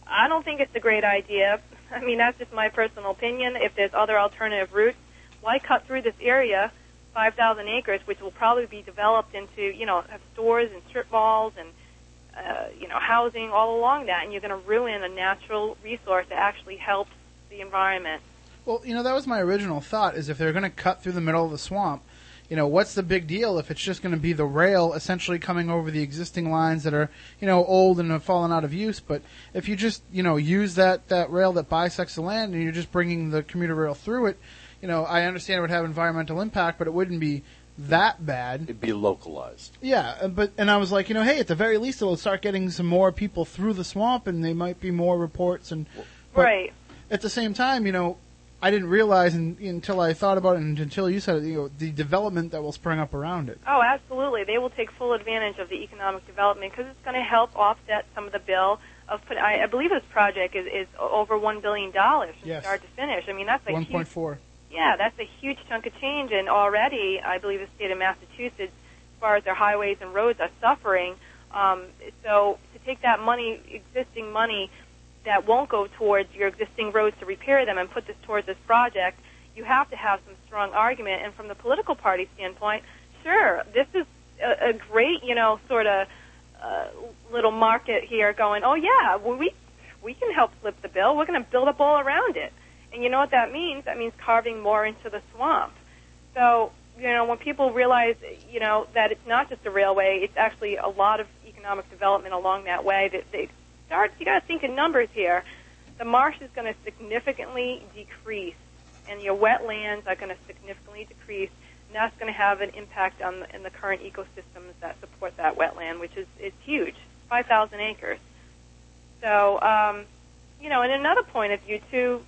I don't think it's a great idea. I mean, that's just my personal opinion. If there's other alternative routes, why cut through this area, 5,000 acres, which will probably be developed into, you know, have stores and strip malls and, uh, you know, housing all along that, and you're going to ruin a natural resource that actually helps the environment. Well, you know, that was my original thought is if they're going to cut through the middle of the swamp, you know, what's the big deal if it's just going to be the rail essentially coming over the existing lines that are, you know, old and have fallen out of use, but if you just, you know, use that that rail that bisects the land and you're just bringing the commuter rail through it, you know, I understand it would have environmental impact, but it wouldn't be that bad. It'd be localized. Yeah, uh, but and I was like, you know, hey, at the very least, it'll start getting some more people through the swamp, and they might be more reports. And but Right. At the same time, you know, I didn't realize in, until I thought about it, and until you said it, you know, the development that will spring up around it. Oh, absolutely. They will take full advantage of the economic development because it's going to help offset some of the bill of put. I, I believe this project is, is over one billion dollars from Yes. start to finish. I mean, that's a One huge point four. Yeah, that's a huge chunk of change, and already I believe the state of Massachusetts, as far as their highways and roads, are suffering. Um, so to take that money, existing money, that won't go towards your existing roads to repair them, and put this towards this project, you have to have some strong argument. And from the political party standpoint, sure, this is a, a great, you know, sort of uh, little market here going, oh yeah, well, we we can help flip the bill. We're going to build up all around it. And you know what that means? That means carving more into the swamp. So, you know, when people realize, you know, that it's not just a railway, it's actually a lot of economic development along that way, that they start, you got to think in numbers here. The marsh is going to significantly decrease, and your wetlands are going to significantly decrease, and that's going to have an impact on the, in the current ecosystems that support that wetland, which is, is huge, 5,000 acres. So, um, you know, and another point of view too,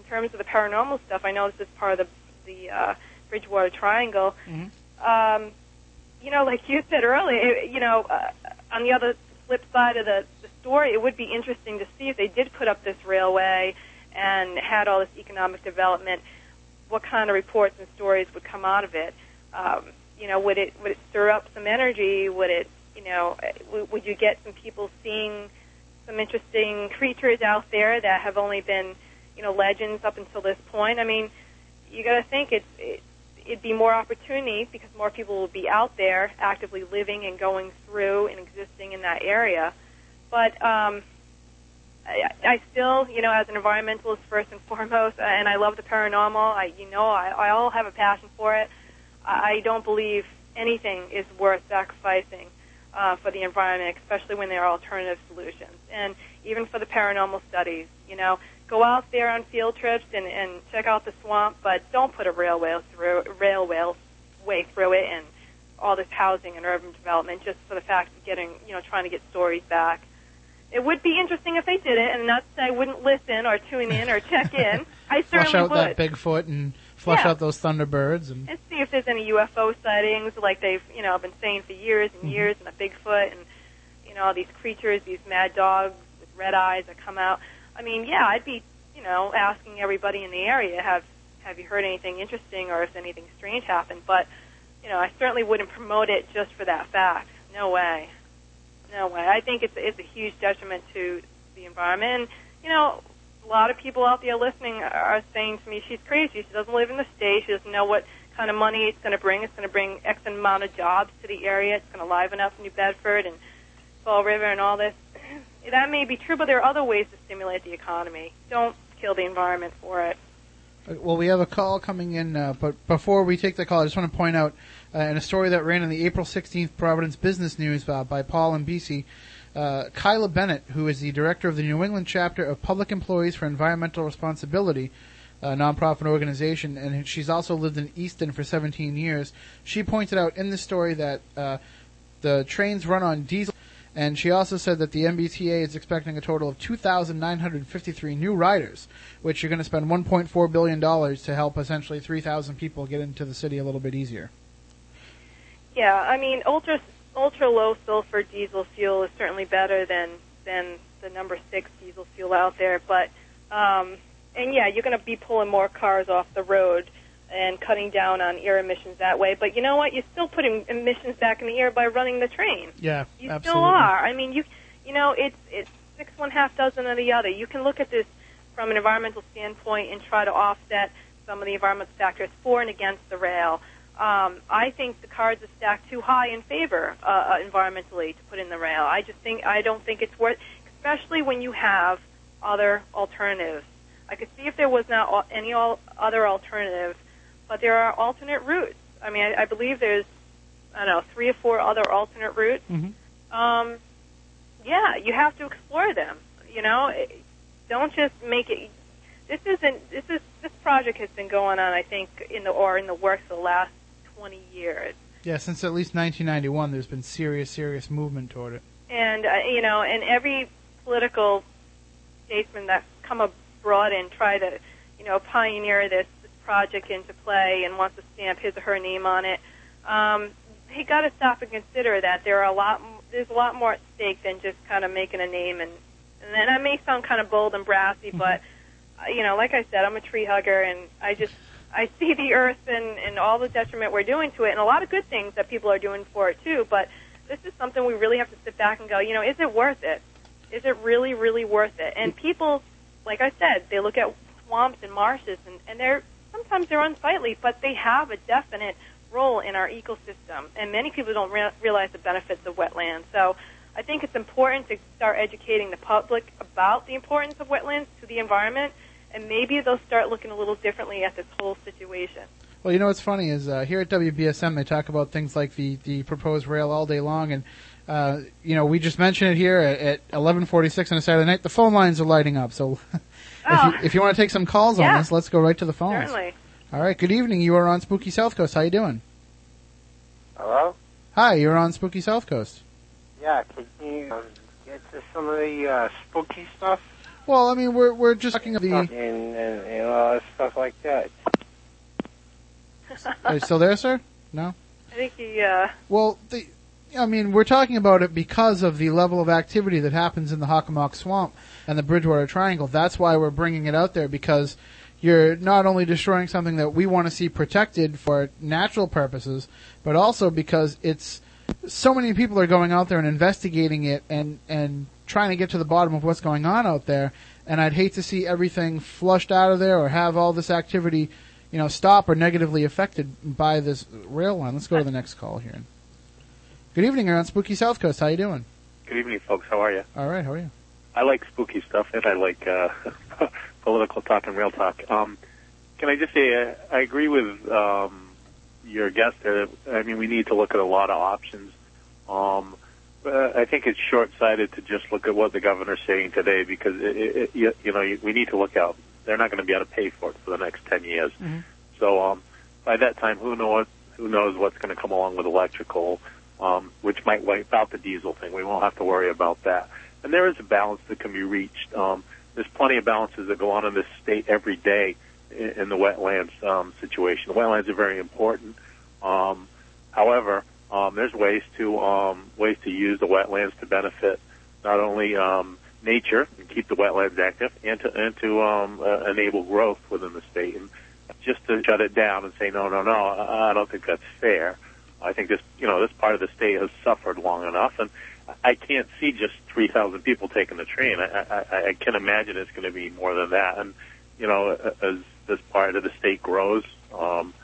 in terms of the paranormal stuff, I know this is part of the the uh, Bridgewater Triangle. Um, you know, like you said earlier, you know, uh, on the other flip side of the, the story, it would be interesting to see if they did put up this railway and had all this economic development, what kind of reports and stories would come out of it. Um, you know, would it would it stir up some energy? Would it, you know, would you get some people seeing some interesting creatures out there that have only been, you know, legends up until this point? I mean, you got to think it's it, it'd be more opportunity because more people will be out there actively living and going through and existing in that area. But um, I, I still, you know, as an environmentalist first and foremost, and I love the paranormal. I, you know, I, I all have a passion for it. I I don't believe anything is worth sacrificing uh, for the environment, especially when there are alternative solutions. And even for the paranormal studies, you know, go out there on field trips and, and check out the swamp, but don't put a railway through railway way through it and all this housing and urban development just for the fact of getting, you know, trying to get stories back. It would be interesting if they did it, and not say I wouldn't listen or tune in or check in. I certainly Flush out would that Bigfoot and flush Yeah. out those Thunderbirds and and see if there's any UFO sightings, like they've you know been saying for years and Mhm. years, and a Bigfoot, and you know all these creatures, these mad dogs with red eyes that come out. I mean, yeah, I'd be you know asking everybody in the area, have have you heard anything interesting, or if anything strange happened? But you know, I certainly wouldn't promote it just for that fact. No way, no way. I think it's it's a huge detriment to the environment. And, you know, a lot of people out there listening are saying to me, she's crazy. She doesn't live in the state. She doesn't know what kind of money it's going to bring. It's going to bring X amount of jobs to the area. It's going to liven up New Bedford and Fall River and all this. That may be true, but there are other ways to stimulate the economy. Don't kill the environment for it. Uh, Well, we have a call coming in, uh, but before we take the call, I just want to point out uh, in a story that ran in the April 16th Providence Business News uh, by Paul and BC, uh, Kyla Bennett, who is the director of the New England chapter of Public Employees for Environmental Responsibility, a nonprofit organization, and she's also lived in Easton for 17 years. She pointed out in the story that uh, the trains run on diesel. And she also said that the MBTA is expecting a total of 2,953 new riders, which are going to spend 1.4 billion dollars to help essentially 3,000 people get into the city a little bit easier. Yeah, I mean, ultra ultra low sulfur diesel fuel is certainly better than than the number six diesel fuel out there. But um, and yeah, you're going to be pulling more cars off the road and cutting down on air emissions that way. But you know what? You're still putting emissions back in the air by running the train. Yeah, You absolutely. still are. I mean, you you know, it's it's six one half dozen of the other. You can look at this from an environmental standpoint and try to offset some of the environmental factors for and against the rail. Um, I think the cards are stacked too high in favor uh, uh, environmentally to put in the rail. I just think I don't think it's worth, especially when you have other alternatives. I could see if there was not any other alternative, but there are alternate routes. I mean, I, I believe there's I don't know three or four other alternate routes. Mm-hmm. Um, yeah, you have to explore them. You know, don't just make it. This isn't. This is this project has been going on. I think in the or in the works for the last twenty years. Yeah, since at least 1991, there's been serious, serious movement toward it. and uh, you know, and every political statesman that's come abroad and try to, you know, pioneer this project into play and wants to stamp his or her name on it, um, he got to stop and consider that there are a lot, there's a lot more at stake than just kind of making a name. And and then that may sound kind of bold and brassy, but uh, you know, like I said, I'm a tree hugger, and I just I see the earth and and all the detriment we're doing to it, and a lot of good things that people are doing for it too. But this is something we really have to sit back and go, you know, is it worth it? Is it really, really worth it? And people, like I said, they look at swamps and marshes, and, and they're sometimes they're unsightly, but they have a definite role in our ecosystem. And many people don't re- realize the benefits of wetlands. So I think it's important to start educating the public about the importance of wetlands to the environment, and maybe they'll start looking a little differently at this whole situation. Well, you know what's funny is uh, here at WBSM they talk about things like the, the proposed rail all day long, and uh, you know we just mentioned it here at, at 11:46 on a Saturday night. The phone lines are lighting up, so if, Oh. you, if you want to take some calls on this, let's go right to the phones. Certainly. All right. Good evening. You are on Spooky South Coast. How you doing? Hello? Hi. You're on Spooky South Coast. Yeah, can you um, get to some of the uh, spooky stuff Well, I mean we're we're just talking of and, the. and, and all that stuff like that? Are you still there, sir? No. I think he, uh, Well, the, I mean, we're talking about it because of the level of activity that happens in the Hockomock Swamp and the Bridgewater Triangle. That's why we're bringing it out there because you're not only destroying something that we want to see protected for natural purposes, but also because it's so many people are going out there and investigating it and and trying to get to the bottom of what's going on out there. And I'd hate to see everything flushed out of there or have all this activity, you know, stop or negatively affected by this rail line. Let's go to the next call here. Good evening, you're on Spooky South Coast. How you doing? Good evening, folks. How are you? All right, how are you? I like spooky stuff, and I like uh, political talk and real talk. Um, can I just say uh, I agree with um, your guest there. I mean, we need to look at a lot of options. Um, but I think it's short-sighted to just look at what the governor's saying today because it, it, it, you, you know we need to look out. They're not going to be able to pay for it for the next ten years. So um, by that time, who knows who knows what's going to come along with electrical, um, which might wipe out the diesel thing. We won't have to worry about that. And there is a balance that can be reached. Um, there's plenty of balances that go on in this state every day in, in the wetlands um, situation. The wetlands are very important. Um, however, um, there's ways to um, ways to use the wetlands to benefit not only um, nature and keep the wetlands active, and to and to um, uh, enable growth within the state. And just to shut it down and say no, no, no, I don't think that's fair. I think this, you know, this part of the state has suffered long enough, and I can't see just 3,000 people taking the train. I, I, I can imagine it's going to be more than that. And, you know, as this part of the state grows, um,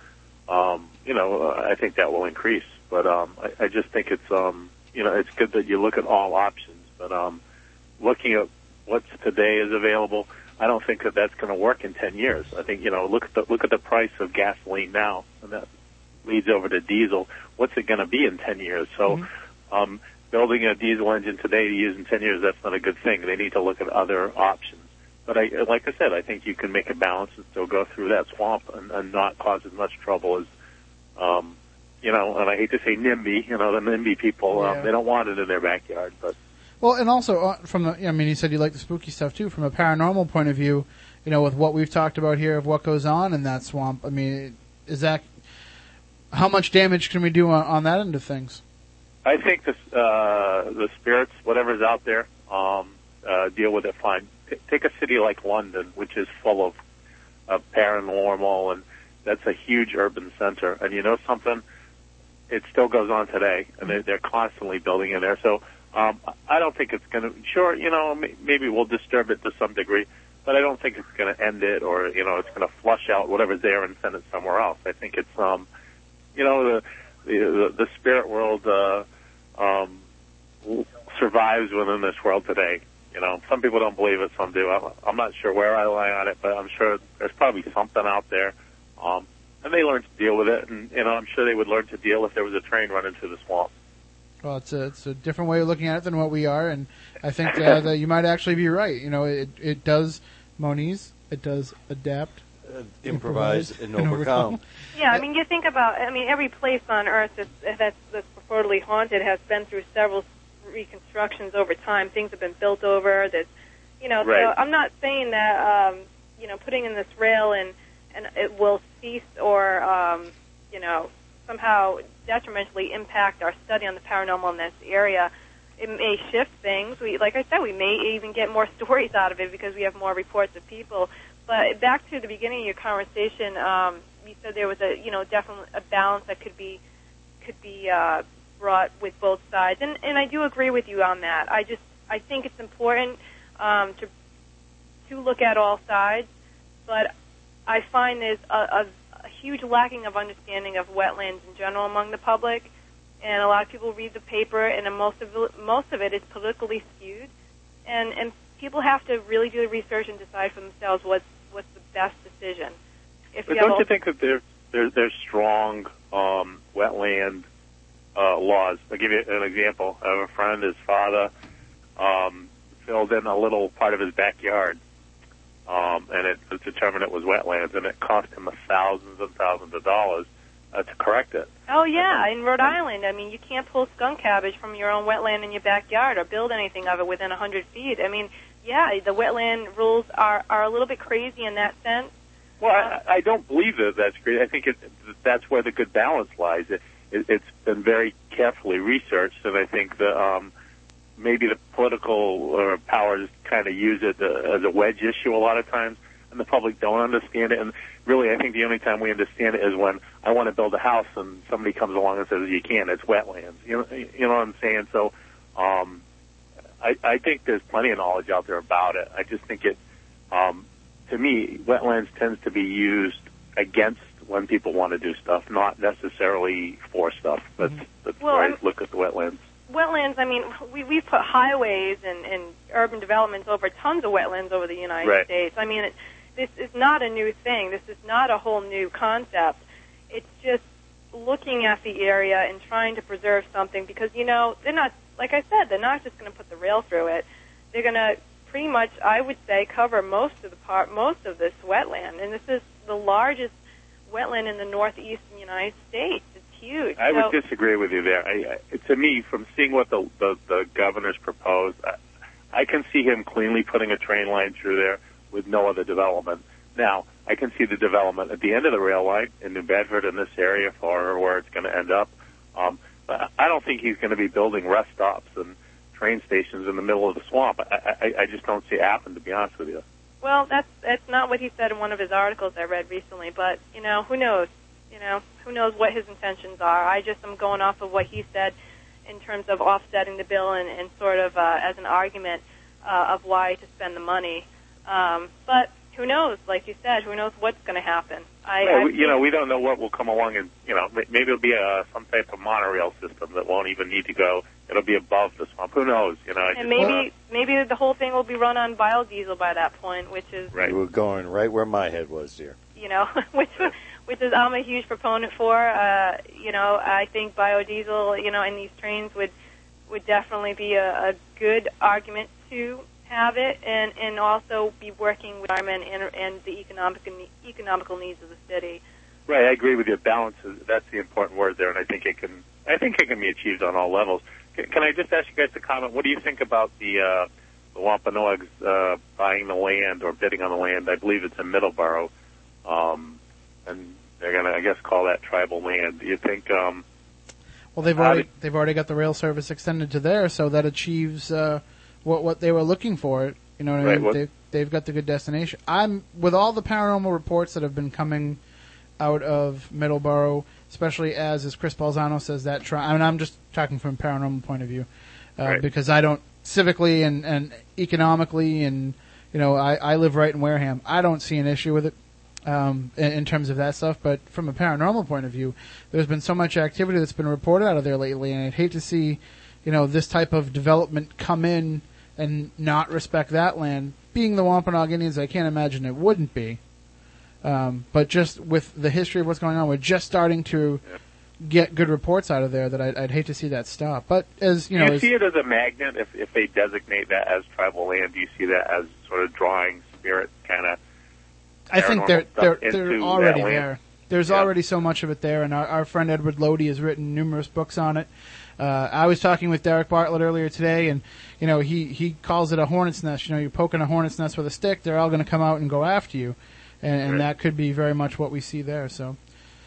um, you know, I think that will increase. But um, I, I just think it's, um, you know, it's good that you look at all options. But um, looking at what's today is available, I don't think that that's going to work in 10 years. I think, you know, look at the look at the price of gasoline now, and that leads over to diesel. What's it going to be in 10 years? So, um, building a diesel engine today to use in 10 years, that's not a good thing. They need to look at other options. But I, like I said, I think you can make a balance and still go through that swamp and, and not cause as much trouble as, um, you know, and I hate to say NIMBY, you know, the NIMBY people, Yeah. um, they don't want it in their backyard, but Well, and also uh, from the, I mean, you said you like the spooky stuff too. From a paranormal point of view, you know, with what we've talked about here of what goes on in that swamp. I mean, is that how much damage can we do on, on that end of things? I think the uh, the spirits, whatever's out there, um, uh, deal with it fine. T- take a city like London, which is full of of paranormal, and that's a huge urban center. And you know something? It still goes on today, and they're, they're constantly building in there. So um, I don't think it's going to. Sure, you know, maybe we'll disturb it to some degree, but I don't think it's going to end it, or you know, it's going to flush out whatever's there and send it somewhere else. I think it's, um, you know, the the, the spirit world. Uh, um, survives within this world today. You know, some people don't believe it, some do. I'm, not sure where I lie on it, but I'm sure there's probably something out there. Um, and they learn to deal with it, and you know, I'm sure they would learn to deal if there was a train running through the swamp. Well, it's a it's a different way of looking at it than what we are, and I think uh, that you might actually be right. You know, it it does Moniz, it does adapt, improvise and overcome. Yeah, I mean, you think about, I mean, every place on Earth that's, that's, that's purportedly haunted has been through several reconstructions over time. Things have been built over. There's, you know, Right. so I'm not saying that, um, you know, putting in this rail and, and it will cease or, um, you know, somehow detrimentally impact our study on the paranormal in this area. It may shift things. We, like I said, we may even get more stories out of it because we have more reports of people. But back to the beginning of your conversation, um, you said there was a, you know, definitely a balance that could be, could be uh, brought with both sides, and and I do agree with you on that. I just, I think it's important um, to to look at all sides, but I find there's a, a, a huge lacking of understanding of wetlands in general among the public, and a lot of people read the paper, and most of most of it is politically skewed, and and people have to really do the research and decide for themselves what's what's the best decision. If But you don't you think that there, there there's strong um, wetland uh, laws? I'll give you an example. I have a friend, his father um, filled in a little part of his backyard, um, and it was determined it was wetlands, and it cost him thousands and thousands of dollars uh, to correct it. Oh yeah, in Rhode Island, I mean, you can't pull skunk cabbage from your own wetland in your backyard or build anything of it within a hundred feet. I mean, yeah, the wetland rules are are a little bit crazy in that sense. Well, I, I don't believe that that's great. I think it, that's where the good balance lies. It, it, it's been very carefully researched, and I think that um, maybe the political uh, powers kind of use it uh, as a wedge issue a lot of times, and the public don't understand it. And really, I think the only time we understand it is when I want to build a house and somebody comes along and says you can't. It's wetlands. You know, you know what I'm saying? So, um, I, I think there's plenty of knowledge out there about it. I just think it, um, to me, wetlands tends to be used against when people want to do stuff, not necessarily for stuff. That's that's Well, where I look at the wetlands. Wetlands, I mean, we we've put highways and, and urban developments over tons of wetlands over the United Right. States. I mean, it, this is not a new thing. This is not a whole new concept. It's just looking at the area and trying to preserve something because you know they're not like I said they're not just going to put the rail through it. They're going to pretty much I would say cover most of the part most of this wetland and this is the largest wetland in the northeastern United States. It's huge. I So- would disagree with you there. I, I, to me, from seeing what the the, the governor's proposed, I, I can see him cleanly putting a train line through there with no other development. Now, I can see the development at the end of the rail line in New Bedford in this area for where it's going to end up. Um, I don't think he's going to be building rest stops and train stations in the middle of the swamp. I, I, I just don't see it happen, to be honest with you. Well, that's that's not what he said in one of his articles I read recently, but you know, who knows? You know, who knows what his intentions are? I just am going off of what he said in terms of offsetting the bill and, and sort of uh, as an argument uh, of why to spend the money. Um, but who knows? Like you said, who knows what's going to happen? I, Well, I we, you know, we don't know what will come along, and you know, maybe it'll be a some type of monorail system that won't even need to go. It'll be above the swamp. Who knows? You know, I and just, uh, maybe maybe the whole thing will be run on biodiesel by that point, which is right. You were going right where my head was, dear. you know, which which is I'm a huge proponent for. Uh, you know, I think biodiesel, you know, in these trains would would definitely be a, a good argument to have it, and and also be working with environment and and the economic and the economical needs of the city. Right, I agree with you. Balance is that's the important word there, and I think it can. I think it can be achieved on all levels. Can, can I just ask you guys to comment? What do you think about the uh, the Wampanoags uh, buying the land or bidding on the land? I believe it's in Middleborough, um, and they're going to, I guess, call that tribal land. Do you think? Um, Well, they've already did- they've already got the rail service extended to there, so that achieves uh, what what they were looking for. You know what I mean? what- They've, they've got the good destination. I'm with all the paranormal reports that have been coming out of Middleborough, especially as as Chris Balzano says that. Tri- I mean, I'm just talking from a paranormal point of view uh, Right. because I don't civically and and economically and you know I I live right in Wareham. I don't see an issue with it um, in, in terms of that stuff. But from a paranormal point of view, there's been so much activity that's been reported out of there lately, and I'd hate to see, you know, this type of development come in and not respect that land. Being the Wampanoag Indians, I can't imagine it wouldn't be. Um, but just with the history of what's going on, we're just starting to get good reports out of there that I'd, I'd hate to see that stop. But as you do know, you as, see it as a magnet if if they designate that as tribal land? Do you see that as sort of drawing spirit kind of? I think they're they're they're already there. There's already so much of it there, and our, our friend Edward Lodi has written numerous books on it. Uh, I was talking with Derek Bartlett earlier today, and you know he he calls it a hornet's nest. You know, you're poking a hornet's nest with a stick; they're all going to come out and go after you, and, and Right. that could be very much what we see there. So,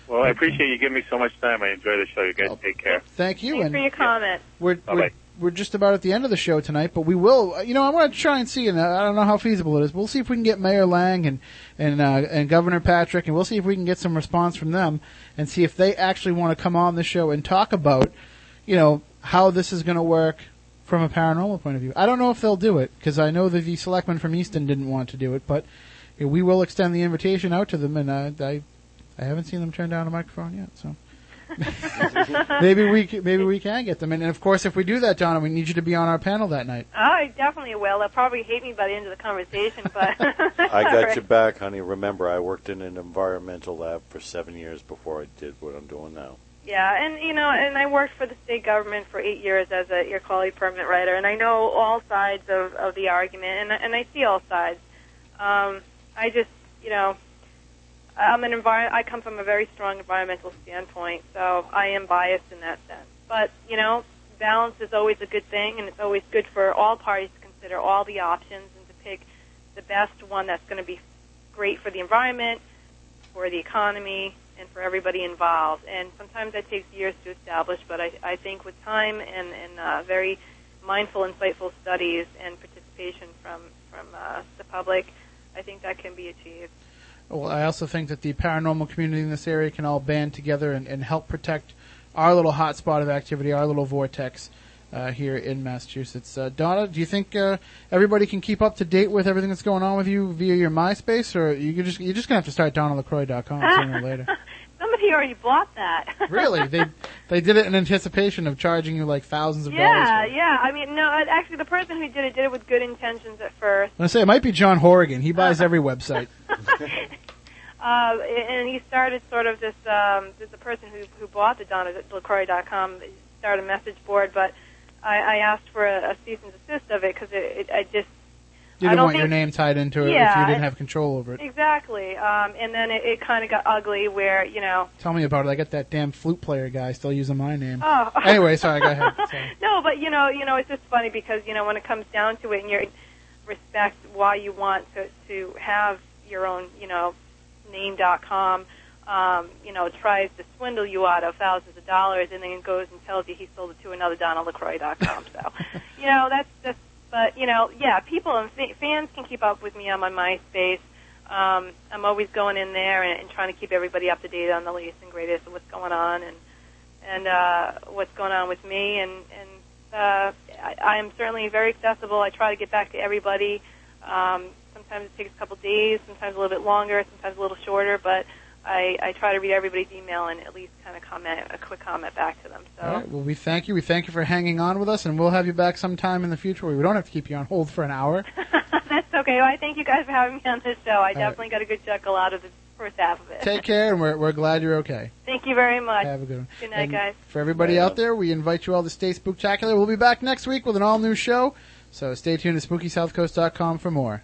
Well, I appreciate you giving me so much time. I enjoy the show. You guys take care. thank you. Thanks and for your comment. we're, we're we're just about at the end of the show tonight, but we will. You know, I want to try and see, and I don't know how feasible it is. We'll see if we can get Mayor Lang and and uh, and Governor Patrick, and we'll see if we can get some response from them, and see if they actually want to come on the show and talk about, you know, how this is going to work from a paranormal point of view. I don't know if they'll do it because I know that the selectman from Easton didn't want to do it, but you know, we will extend the invitation out to them, and uh, I I haven't seen them turn down a microphone yet, so. maybe we c- maybe we can get them, and, and of course, if we do that, Donna, we need you to be on our panel that night. I definitely will. They'll probably hate me by the end of the conversation, but I got you back, honey. Remember, I worked in an environmental lab for seven years before I did what I'm doing now. Yeah, and you know, and I worked for the state government for eight years as a your quality permit writer, and I know all sides of of the argument, and and I see all sides. Um, I just, you know, I'm an envir- I come from a very strong environmental standpoint, so I am biased in that sense. But you know, balance is always a good thing, and it's always good for all parties to consider all the options and to pick the best one that's going to be great for the environment, for the economy, and for everybody involved. And sometimes that takes years to establish, but I, I think with time and, and uh, very mindful, insightful studies and participation from from uh, the public, I think that can be achieved. Well, I also think that the paranormal community in this area can all band together and, and help protect our little hotspot of activity, our little vortex uh, here in Massachusetts. Uh, Donna, do you think uh, everybody can keep up to date with everything that's going on with you via your MySpace, or you just you're just gonna have to start DonnaLacroix.com sooner or later? Somebody already bought that. really? They they did it in anticipation of charging you like thousands of dollars. Yeah, yeah. I mean, no, uh, actually, the person who did it did it with good intentions at first. I say it might be John Horrigan. He buys every website. Uh, and he started sort of this, um, the person who, who bought the DonnaLacroix.com started a message board, but I, I asked for a, a cease and desist of it because it, it, I just, You I didn't don't want your name tied into it if you didn't have control over it. exactly. Um, and then it, it kind of got ugly where, you know, Tell me about it. I got that damn flute player guy still using my name. Oh. Anyway, sorry, go ahead. Sorry. no, but you know, you know, it's just funny because you know when it comes down to it, and you respect why you want to to have your own, you know, name.com. Um, you know, tries to swindle you out of thousands of dollars, and then goes and tells you he sold it to another DonaldLacroix.com. So, you know, that's just. But you know, yeah, people and fa- fans can keep up with me on my MySpace. Um, I'm always going in there and, and trying to keep everybody up to date on the latest and greatest of what's going on and and uh, what's going on with me. And and uh, I, I am certainly very accessible. I try to get back to everybody. Um, sometimes it takes a couple days, sometimes a little bit longer, sometimes a little shorter, but I, I try to read everybody's email and at least kind of comment a quick comment back to them. So All right. Well, we thank you. We thank you for hanging on with us, and we'll have you back sometime in the future where we don't have to keep you on hold for an hour. that's okay. Well, I thank you guys for having me on this show. I definitely got a good chuckle out of the first half of it. Take care, and we're, we're glad you're okay. Thank you very much. Have a good one. Good night, And guys. For everybody out there, we invite you all to stay spooktacular. We'll be back next week with an all new show, so stay tuned to SpookySouthCoast.com for more.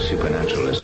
supernatural